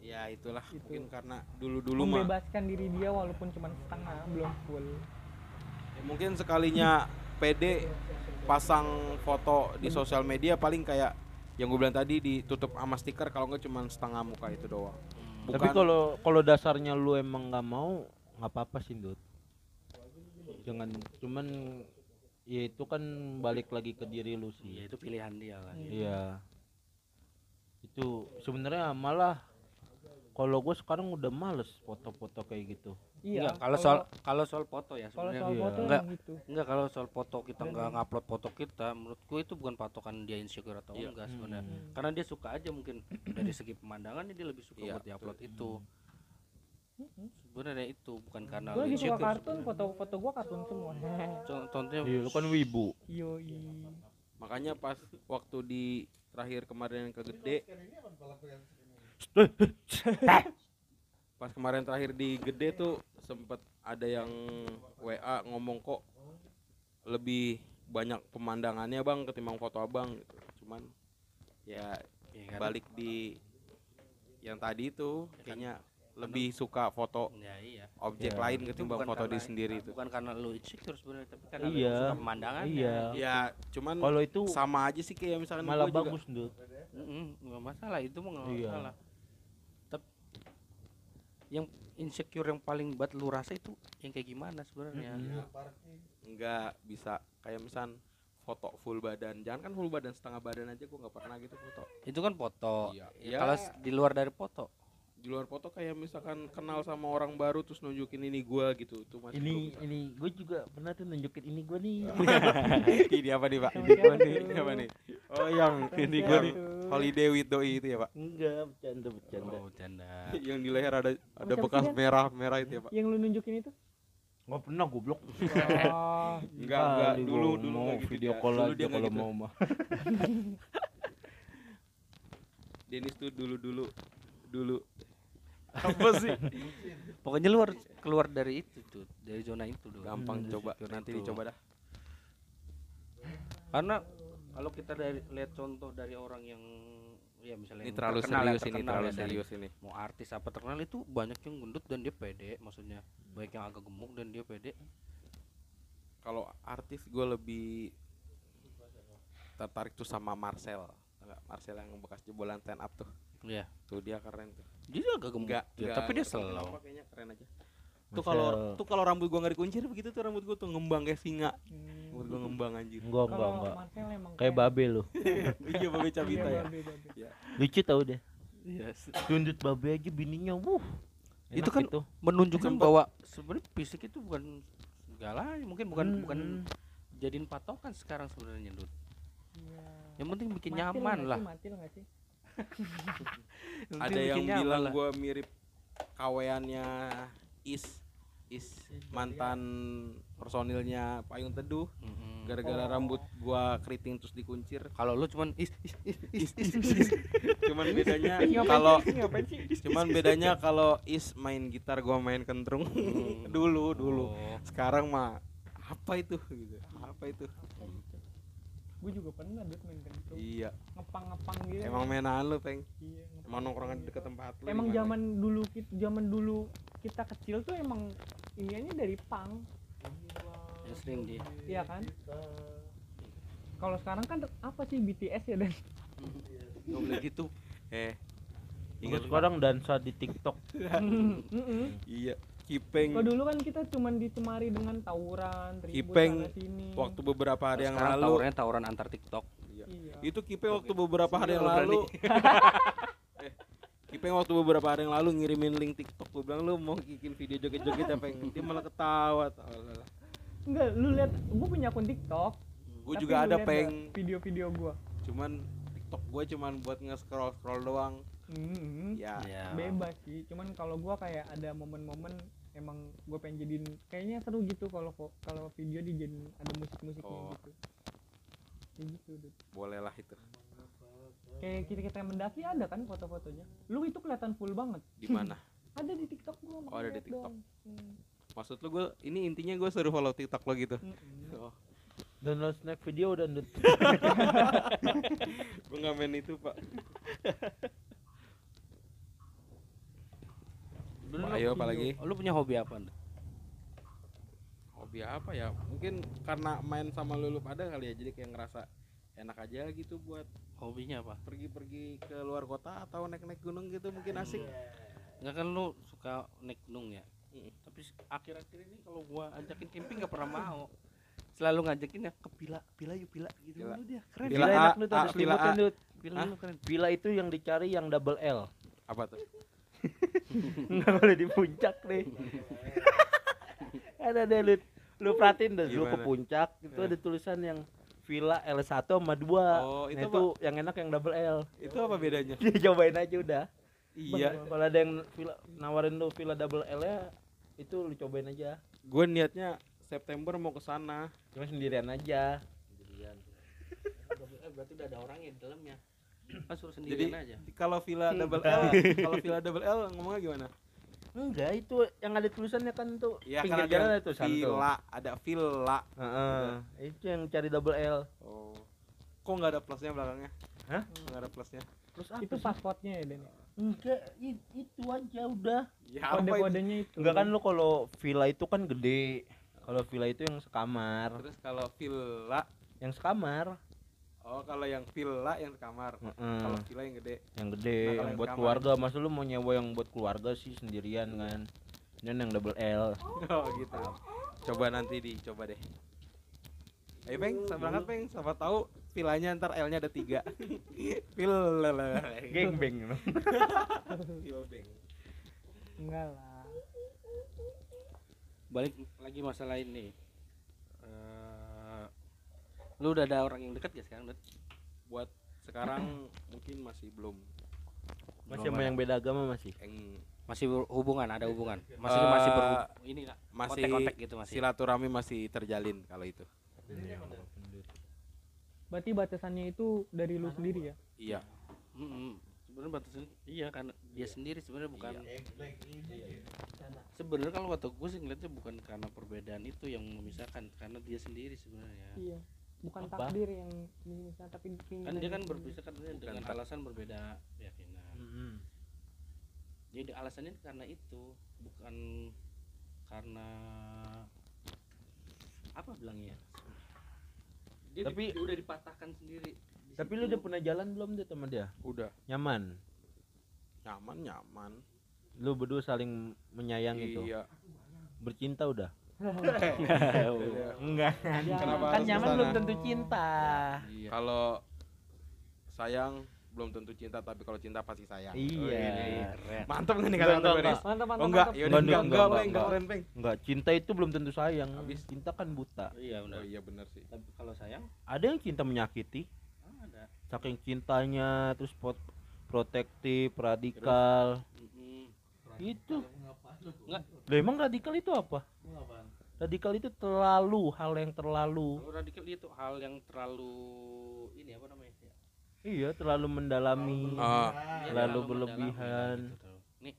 D: ya itulah.
C: Itu.
D: mungkin karena dulu dulu mah
C: membebaskan diri dia walaupun cuman setengah belum full.
D: Ya mungkin sekalinya PD pasang foto di sosial media paling kayak yang gue bilang tadi ditutup sama stiker kalau nggak cuma setengah muka itu doang.
A: Tapi
D: Bukan-
A: kalau kalau dasarnya lu emang nggak mau, nggak apa-apa sih, Dut. Jangan cuman ya itu kan balik lagi ke diri lu
B: ya
A: sih.
B: itu pilihan dia kan
A: Iya. Itu sebenarnya malah kalau gue sekarang udah males foto-foto kayak gitu.
C: iya
B: Enggak, kalau soal kalau soal foto ya sebenarnya
A: Iya.
B: Enggak.
C: gitu
B: enggak kalau soal foto kita
C: Dan-
B: nggak ngupload foto kita menurutku itu bukan patokan dia insecure atau
D: Iya.
B: enggak sebenarnya
C: Hmm.
B: karena dia suka aja mungkin dari segi pemandangannya dia lebih suka
D: Iya,
B: buat diupload itu
C: Mm-mm.
B: sebenarnya itu bukan karena
C: gue lagi suka kartun foto-foto gue kartun semua
B: Con- contohnya
A: Iya, lu kan wibu.
C: yoi
D: makanya pas waktu di terakhir kemarin yang ke gede pas kemarin terakhir di gede tuh sempet ada yang WA ngomong kok lebih banyak pemandangannya bang ketimbang foto abang gitu cuman ya
B: ya kan?
D: balik di yang tadi itu kayaknya lebih suka foto
B: ya iya
D: objek
A: Ya.
D: lain ketimbang
B: bukan
D: foto
B: karena-
D: diri sendiri itu
B: bukan karena lu insecure sebenarnya tapi karena lu
A: Iya.
B: suka pemandangannya
A: Iya.
D: ya cuman
A: Kalau itu
D: sama aja sih kayak misalkan
A: malah
D: gua juga
A: bagus, Dut.
B: Mm-mm, nggak masalah itu mah nggak
A: Iya.
B: masalah tapi yang insecure yang paling buat lu rasa itu yang kayak gimana sebenarnya
A: Mm-mm.
D: nggak bisa kayak misal foto full badan jangan kan full badan setengah badan aja gua nggak pernah gitu foto
B: itu kan foto
D: Iya.
B: Ya,
D: Ya.
B: kalau di luar dari foto
D: di luar foto kayak misalkan kenal sama orang baru terus nunjukin ini gua gitu itu masih
A: Ini
D: belum
A: ini gue juga pernah tuh nunjukin ini gue nih.
D: ini apa nih pak ini
C: siapa
D: nih
C: tuh?
D: ini apa nih oh yang ini gua
C: tuh?
D: nih holiday with doi itu ya pak
A: Enggak, bercanda bercanda.
B: oh canda
D: yang di leher ada ada
C: siapa
D: bekas merah merah itu ya pak
C: yang lu nunjukin itu
A: Nggak pernah goblok.
C: oh,
D: enggak enggak dulu
A: gua
D: dulu
A: mau
D: gitu
A: video
D: dia.
A: call
D: dulu
A: aja kalau
D: gitu.
A: mau mah.
D: Dennis tuh dulu dulu dulu apa sih?
B: Pokoknya lu harus keluar dari itu tuh dari zona itu dulu
D: gampang
A: Hmm,
D: coba. nanti
B: itu.
D: dicoba dah.
B: Karena kalau kita dari lihat contoh dari orang yang ya misalnya
D: ini terlalu
B: terkenal, yang
D: serius ini
B: terkenal
D: terlalu
B: ya, dari
D: serius ini.
B: mau artis apa terkenal itu banyak yang gendut dan dia pede maksudnya. Baik yang agak gemuk dan dia pede.
D: Kalau artis gue lebih tertarik tuh sama Marcel. Marcel yang bekas jebolan stand up tuh.
B: Ya
D: tuh dia keren tuh
B: dia agak gemuk
D: enggak
B: ya, tapi dia slow
D: kayaknya keren aja tuh kalau tuh kalau rambut gua nggak dikunci begitu tuh rambut gua tuh ngembang kayak singa
C: Hmm.
D: rambut gua ngembang anjir
A: Enggak, enggak, enggak. Kayak babe lu.
D: iya babe cabita
C: Iya,
D: ya
C: babe.
A: Lucu tau deh.
B: Yes.
A: Tundut babe aja bininya, wuh.
B: Itu
A: Enak
B: kan
A: gitu.
B: menunjukkan
D: Sempet.
B: bahwa sebenarnya fisik itu bukan segalanya mungkin bukan
A: Hmm,
B: bukan
A: hmm.
B: jadiin patokan sekarang sebenarnya Dut
C: Iya.
B: yang penting bikin
C: Mantil
B: nyaman lah
C: sih, mantil nggak sih
D: ada yang bilang gua mirip kaweannya Is Is mantan personilnya Payung Teduh. Gara-gara
C: Oh.
D: rambut gua keriting terus dikuncir.
B: Kalau lu cuman is is is is, is,
D: cuman bedanya kalau cuman bedanya kalau Is main gitar gua main kentrung. Dulu dulu.
B: Oh.
D: sekarang mah apa itu gitu. Apa itu
C: gue juga pernah dude main kentut
D: iya.
C: Ngepang ngepang gitu.
D: Emang mainan lu peng?
C: Iya,
D: emang nongkrongan di dekat tempat lu
C: emang zaman dulu kita zaman dulu kita kecil tuh emang iniannya dari pang
B: yang sering di
C: iya kan? Kalau sekarang kan apa sih BTS ya dan?
B: Nggak boleh gitu.
D: Eh
A: Ingat sekarang dansa di TikTok.
D: Iya Kipeng
C: Kalau dulu kan kita cuman dicemari dengan tawuran, ribut
D: Ipeng
C: sana sini.
D: waktu beberapa hari yang lalu
B: tawurannya tawuran antar TikTok
D: Iya.
C: Iya.
D: itu Kipeng waktu beberapa hari yang
B: berani.
D: lalu eh, Kipeng waktu beberapa hari yang lalu ngirimin link TikTok gue bilang lu mau bikin video joget-joget ya peng dia malah ketawa.
C: Enggak, lu lihat gua punya akun TikTok.
D: gue juga ada peng
C: video-video gua.
D: cuman TikTok gue cuman buat nge-scroll scroll doang
C: Hmm.
D: ya
B: ya
C: Bebas sih, cuman kalau gua kayak ada momen-momen emang gue pengen jadiin kayaknya seru gitu kalau fo- kalau video dijadiin ada musik-musiknya
D: Oh.
C: gitu. Kayak gitu, Dut.
D: boleh lah itu
C: kayak kita kita mendaki ada kan foto-fotonya lu itu kelihatan full banget
D: di mana
C: ada di tiktok gua
D: Oh, ada di TikTok.
C: dong. Hmm.
D: maksud lu gue ini intinya gue suruh follow tiktok lo gitu
C: Mm-mm.
D: oh
A: download snack video dan
D: gue nggak main itu pak
B: Lu-
D: ayo apalagi?
B: lu punya hobi apa
D: hobi apa ya? Mungkin karena main sama lulu pada kali ya jadi kayak ngerasa enak aja gitu buat
B: hobinya apa?
D: pergi-pergi ke luar kota atau naik-naik gunung gitu mungkin asik.
B: Nggak kan lu suka naik gunung ya?
D: Mm.
B: tapi akhir-akhir ini kalau gua ajakin camping nggak pernah mau. Selalu ngajakin ya ke pila pila yuk pila gitu
D: Pila.
B: Dia. Keren.
D: Pila
A: enak lu tuh ada
B: lu. Keren.
A: Itu yang dicari yang double L.
D: apa tuh
A: Enggak boleh di puncak deh. ada deh lu lu perhatiin deh lu ke puncak itu
D: Ya.
A: ada tulisan yang Villa L1 sama 2.
D: Oh,
A: nah,
D: itu
A: itu yang enak yang double L.
D: itu apa bedanya
A: Dia cobain aja udah.
D: iya
A: Kalau ada yang villa, nawarin lu Villa double L ya itu lu cobain aja.
D: gue niatnya September mau ke sana
A: Cuma sendirian aja.
B: sendirian berarti udah ada orangnya di dalamnya kan suruh
D: jadi
B: sendirian aja
D: kalau villa double L kalau villa double L ngomongnya gimana
A: Enggak, itu yang ada tulisannya kan tuh
D: Iya
A: pinggir
D: kan
A: jalan
D: ada
A: ada tulisan tuh.
D: villa ada villa
A: Heeh. Itu yang cari double L.
D: oh kok nggak ada plusnya belakangnya
A: Hah?
D: nggak ada plusnya
A: Terus apa
C: itu paspotnya ya Den
A: Enggak, itu aja udah.
D: ya itu?
C: kode-kodenya itu
A: Enggak kan lu kalau villa itu kan gede. Kalau villa itu yang sekamar,
D: terus kalau villa
A: yang sekamar.
D: Oh kalau yang villa yang kamar
A: Heeh.
D: kalau villa yang gede
A: Yang gede,
D: Nah,
A: yang
D: yang
A: buat
D: sekamar.
A: keluarga. Masa lu mau nyewa yang buat keluarga sih sendirian kan? Ini yang double L.
D: oh gitu coba nanti dicoba deh ayo peng sama berangkat peng siapa tahu villanya ntar L nya ada tiga villa
A: Geng beng.
D: Villa beng
C: enggak lah
B: balik lagi masalah ini lu udah ada orang yang dekat ya sekarang Dut?
D: buat sekarang mungkin masih belum.
A: Masih sama yang beda agama masih.
D: yang
B: masih berhubungan ada hubungan. Masih
D: Eh,
B: masih ber ini nggak?
D: masih
B: kontak-kontak gitu masih?
D: silaturahmi masih terjalin kalau itu.
C: Berarti batasannya itu dari lu sendiri ya?
D: Iya.
B: Mm-mm. sebenarnya batasan iya karena dia sendiri sebenarnya bukan sebenarnya kalau waktu gue sih ngeliatnya bukan karena perbedaan itu yang memisahkan karena dia sendiri sebenarnya.
C: Iya bukan
A: Apa?
C: takdir yang bisa tapi
B: kan dia kan berpisah kan dia dengan
D: tak-
B: alasan berbeda keyakinan jadi alasannya karena itu bukan karena apa bilangnya dia
A: Tapi-
B: di- dia udah dipatahkan sendiri Di
A: Tapi
B: situ.
A: lu udah pernah jalan belum tuh sama dia?
D: udah
A: Nyaman.
D: nyaman nyaman
A: Lu berdua saling menyayang itu.
D: iya
A: Bercinta udah?
D: Iya.
A: Enggak.
D: Kenapa
A: kan nyaman
D: ke sana?
A: belum tentu cinta.
B: iya
D: kalau sayang belum tentu cinta tapi kalau cinta pasti sayang
A: Iya.
B: keren
D: mantap nih
A: Enggak,
D: kata
C: mantap mantap
D: oh enggak ya
A: Enggak,
D: enggak
A: enggak,
D: enggak
A: enggak,
D: peng enggak
A: enggak.
D: keren peng
A: Enggak, cinta itu belum tentu sayang.
D: Habis.
A: Cinta kan buta.
B: iya benar
D: oh iya benar sih
B: tapi kalau sayang
A: Ada yang cinta menyakiti,
B: ada
A: saking cintanya terus pot protektif, radikal. Itu.
B: Enggak.
A: Lah emang radikal itu apa? Radikal itu terlalu hal yang terlalu.
B: kalau radikal itu hal yang terlalu ini apa namanya ya?
A: Iya, terlalu mendalami.
D: Ah.
B: Dia
A: Terlalu
B: terlalu
A: berlebihan.
B: mendalam, gitu, terlalu. nih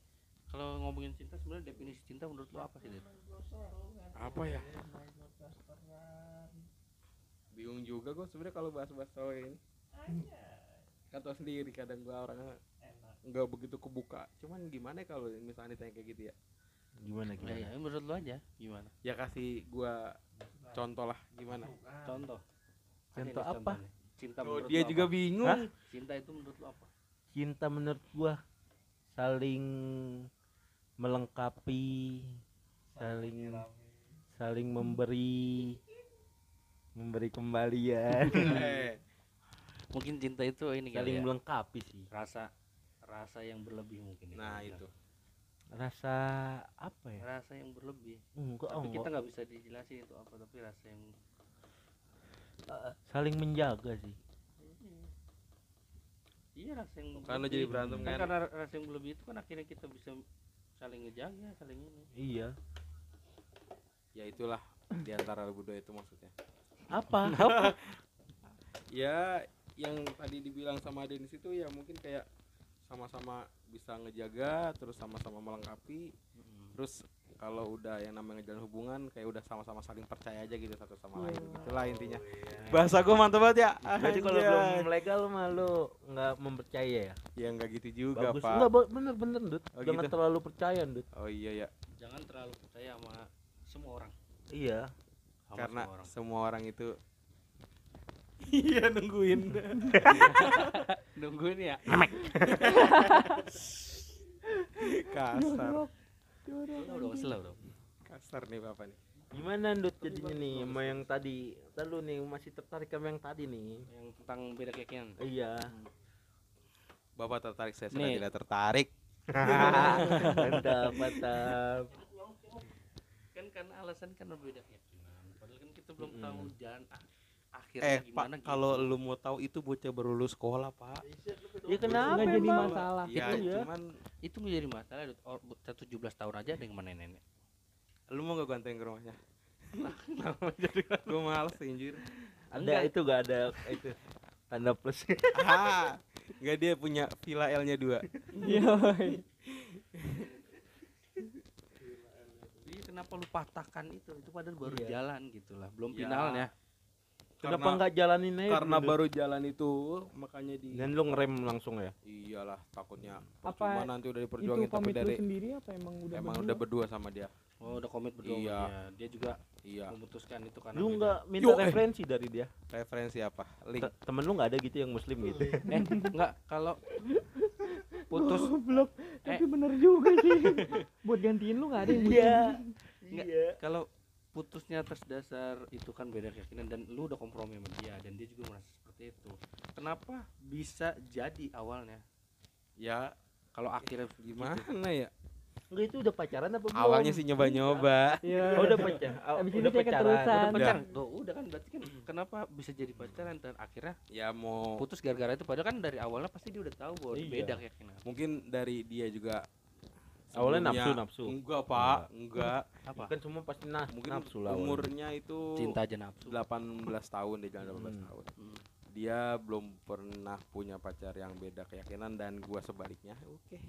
B: kalau ngomongin cinta sebenarnya definisi cinta menurut lo apa sih Dit?
D: apa ya bingung juga gue sebenarnya kalau bahas-bahas soal ini kan tau sendiri kadang gue orangnya nggak begitu kebuka cuman gimana ya kalau misalnya ditanya kayak gitu ya
A: Gimana
B: Ya,
A: gimana?
B: ya, menurut lo aja gimana
D: ya kasih gue contoh lah gimana
B: contoh
A: Contoh apa?
B: contohnya. cinta
D: oh, dia juga
B: apa?
D: bingung
A: Hah?
B: cinta itu menurut lo apa
A: Cinta menurut gua saling melengkapi, saling saling memberi memberi kembalian,
D: Eh,
B: mungkin cinta itu ini kali
A: saling
B: ya,
A: melengkapi sih.
B: rasa rasa yang berlebih mungkin ya,
D: nah
B: kalau
D: itu
A: Rasa apa ya?
B: rasa yang berlebih
A: Enggak,
B: tapi kita
A: enggak.
B: nggak bisa dijelasin itu apa tapi rasa yang
A: Saling menjaga sih.
B: iya rasa yang
D: Karena jadi berantem
B: kan
D: kan?
B: karena rasa yang berlebih itu kan akhirnya kita bisa saling ngejaga saling ini
A: Iya.
D: ya itulah di antara berdua itu maksudnya
A: Apa?
D: ya yang tadi dibilang sama Denis itu ya mungkin kayak sama-sama bisa ngejaga terus sama-sama melengkapi terus kalau udah yang namanya ngejalan hubungan kayak udah sama-sama saling percaya aja gitu satu sama lain itulah intinya bahasa gue mantap banget ya
A: Jadi kalau belum legal mah lu nggak mempercaya ya?
D: ya nggak gitu juga
A: Bagus.
D: pak
A: Enggak, ba- bener bener, Dut.
D: Oh,
A: Jangan
D: gitu?
A: terlalu percaya, Dut.
D: oh iya ya
B: jangan terlalu percaya sama semua orang
A: Iya.
B: sama
D: karena
B: semua orang
D: semua orang itu iya nungguin.
B: Nungguin ya?
D: Kasar.
B: Udah kesel udah
D: kasar nih bapak nih.
A: Gimana, Dut, jadinya nih sama yang tadi? Ntar lu nih masih tertarik sama yang tadi nih.
B: yang tentang beda keyakinan
A: Iya.
D: bapak tertarik saya sudah tidak tertarik.
A: Mantap, mantap.
B: kan karena alasan kan berbeda keyakinan. Padahal kan kita belum tahu jalan. Ak- akhirnya
D: eh
B: gimana
D: pak kalau lu mau tahu itu bocah baru lulus sekolah pak
A: Ya kenapa
C: nggak jadi masalah
D: ya
A: Itu ya.
D: cuman
B: itu menjadi masalah. Or- bu- satu 17 tahun aja ada yang mana nenek
D: lu mau gak ganteng ke rumahnya gue males anjir
A: Ada
B: Enggak.
A: itu gak ada itu tanda plus.
D: ah nggak dia punya villa L nya dua
C: iya
B: Jadi kenapa lu patahkan itu itu padahal baru
A: Iya.
B: jalan gitu lah belum
D: Ya.
B: finalnya
A: Kenapa
D: Karena-
A: nggak jalanin aja?
D: karena
A: dulu?
D: baru jalan itu makanya di
A: dan lu ngerem langsung ya?
D: iyalah takutnya
C: Apa
D: cuma nanti udah
C: itu
D: diperjuangin tapi dari
C: sendiri apa emang udah
D: emang
C: berdua?
D: udah berdua sama dia
B: oh udah komit berdua
D: Iya.
B: sama dia. dia juga
D: iya
B: memutuskan itu karena
A: Lu nggak minta
D: Yo, eh.
A: referensi dari dia?
D: referensi apa link
A: Te- Temen lu nggak ada gitu yang muslim gitu?
B: eh enggak kalau putus
C: Goblok, tapi
B: Eh.
C: bener juga sih. Buat gantiin lu gak ada yang
A: Iya.
B: Nggak.
A: Iya.
B: kalau putusnya atas dasar itu kan beda keyakinan dan lu udah kompromi sama dia dan dia juga merasa seperti itu kenapa bisa jadi awalnya
D: ya
B: kalau akhirnya
D: gimana
B: gitu?
D: ya
A: Enggak itu udah pacaran apa belum?
D: awalnya sih nyoba-nyoba
C: Iya.
A: Oh, udah pacaran.
C: Abis
A: udah
C: itu dia
A: pacaran.
B: udah
D: Udah.
B: pacaran Tuh, udah kan berarti kan kenapa bisa jadi pacaran dan akhirnya
D: ya mau
B: putus gara-gara itu padahal kan dari awalnya pasti dia udah tahu bahwa
A: Iya.
B: beda keyakinan
D: mungkin dari dia juga
A: Awalnya nafsu, nafsu.
D: enggak pak enggak
B: apa
A: Kan semua pasti nah,
D: mungkin
A: nafsu lah. awalnya.
D: umurnya itu
B: cinta aja nafsu
D: 18 tahun dia jalan 18
A: Hmm.
D: tahun
B: Hmm.
D: dia belum pernah punya pacar yang beda keyakinan dan gua sebaliknya oke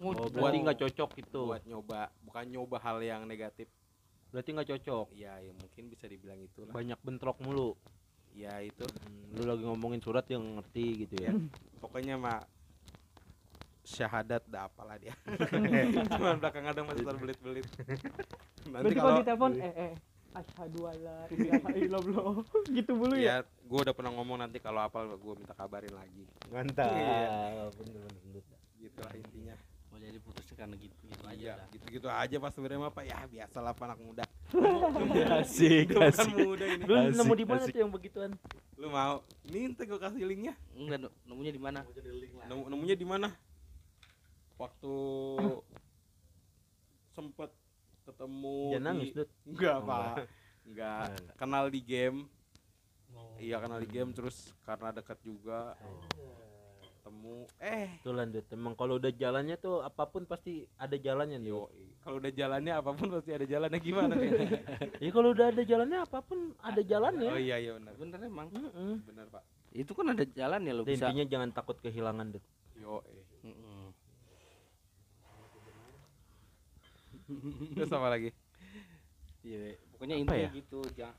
B: Oh,
A: Oh,
B: buat-
A: berarti nggak cocok itu.
D: buat nyoba bukan nyoba hal yang negatif
A: Berarti nggak cocok.
D: ya ya mungkin bisa dibilang itulah
A: Banyak bentrok mulu.
D: ya itu
A: Hmm, lu lagi ngomongin surat yang ngerti gitu ya.
D: pokoknya mah syahadat dah apalah dia cuma belakang ada masih terbelit-belit nanti
C: kalau ditelepon eh eh asyhadu alla ilaha illallah gitu dulu ya.
D: ya gue udah pernah ngomong nanti kalau apal gue minta kabarin lagi
A: Mantap.
D: Iya.
A: Bener bener bener.
D: gitulah intinya
B: mau jadi putusnya karena gitu gitu aja
D: iya
B: dah.
D: gitu-gitu aja pas sebenarnya mah pak ya biasalah pak anak muda
A: Asik,
D: bukan
A: asik.
D: muda ini
A: Lu
B: Asik,
A: nemu di mana tuh yang begituan?
D: lu mau minta gue kasih linknya
B: enggak nemunya di mana
D: Nemu, nemunya di mana waktu sempet ketemu
A: Jangan
D: di-
A: nangis, Dut.
D: enggak
A: Oh,
D: pak. enggak. Kenal di game. Iya kenal di game terus karena dekat juga. Ketemu. Eh.
A: Tuh lanjut. Emang kalau udah jalannya tuh apa pun pasti ada jalannya nih.
D: yo kalau udah jalannya apa pun pasti ada jalannya. Gimana kayaknya
A: Ya kalau udah ada jalannya apa pun ada jalannya.
D: oh iya iya benar.
B: Bener emang.
A: Mm-mm.
D: benar pak.
B: Itu kan ada jalan ya lo bisa
A: intinya jangan takut kehilangan deh.
D: yo eh. Terus apa lagi
B: Iya, pokoknya
A: Apa
B: intinya
A: ya?
B: gitu, jangan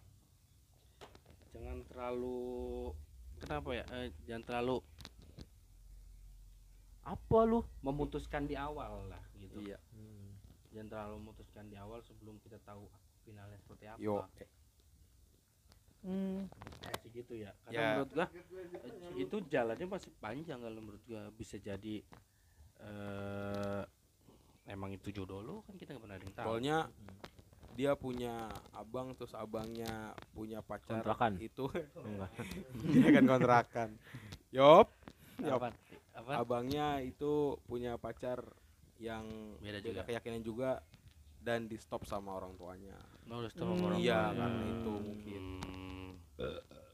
B: jangan terlalu kenapa ya? Eh, jangan terlalu
A: Apa lu?
B: memutuskan di awal lah gitu.
D: iya
A: Hmm.
B: Jangan terlalu memutuskan di awal sebelum kita tahu finalnya seperti apa.
D: yo.
C: Hmm.
B: Kayak sih gitu ya. Karena
D: Ya.
B: menurut gua eh, itu jalannya masih panjang kalau menurut gua bisa jadi eh emang itu jodoh lo kan kita nggak pernah ada yang tahu.
D: soalnya dia punya abang terus abangnya punya pacar
A: Kontrakan.
D: itu
A: Enggak.
D: dia kan kontrakan yop yop
B: apa? Apa?
D: abangnya itu punya pacar yang
B: Beda juga.
D: keyakinan juga dan di stop sama orang tuanya
B: Mau udah stop
C: Hmm.
B: orang
D: iya
B: tuanya.
D: karena itu mungkin
B: Hmm.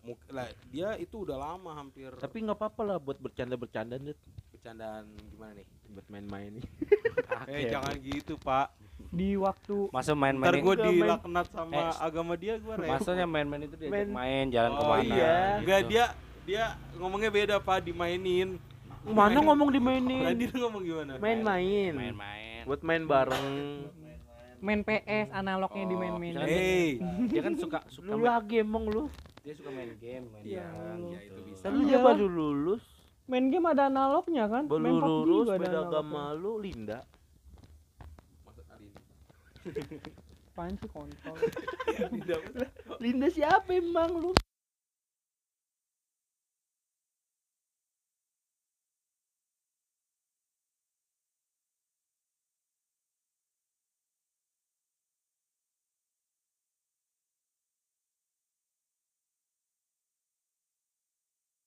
D: Muk- lah dia itu udah lama hampir
A: Tapi nggak apa-apa lah buat bercanda-bercanda deh.
D: bercandaan gimana nih
A: Buat main-main nih.
D: eh jangan gitu pak
C: Di waktu
B: Masa main-main
D: ntar gue
A: Enggak, main.
D: dilaknat sama
B: Eh,
D: agama dia gue
B: Maksudnya main-main itu diajak
A: Main.
B: main jalan
D: oh
B: ke mana
D: iya
B: gitu.
D: enggak dia dia ngomongnya beda pak dimainin
A: Mana ngomong
D: Tadi
A: dimainin?
D: dia ngomong gimana
A: Main-main.
B: main-main
A: Buat main bareng.
C: main PS analognya di main-main
B: misalkan
D: hey
B: dia kan suka suka
A: Lu
B: main,
A: lagi emang lu.
B: dia suka main game main
C: Iya,
B: bareng
C: lu.
D: ya itu bisa
A: lu aja baru lulus.
C: Main game ada analognya kan juga ada
A: beda agama lu Linda.
C: Apaan sih kontol
A: Linda siapa emang lu?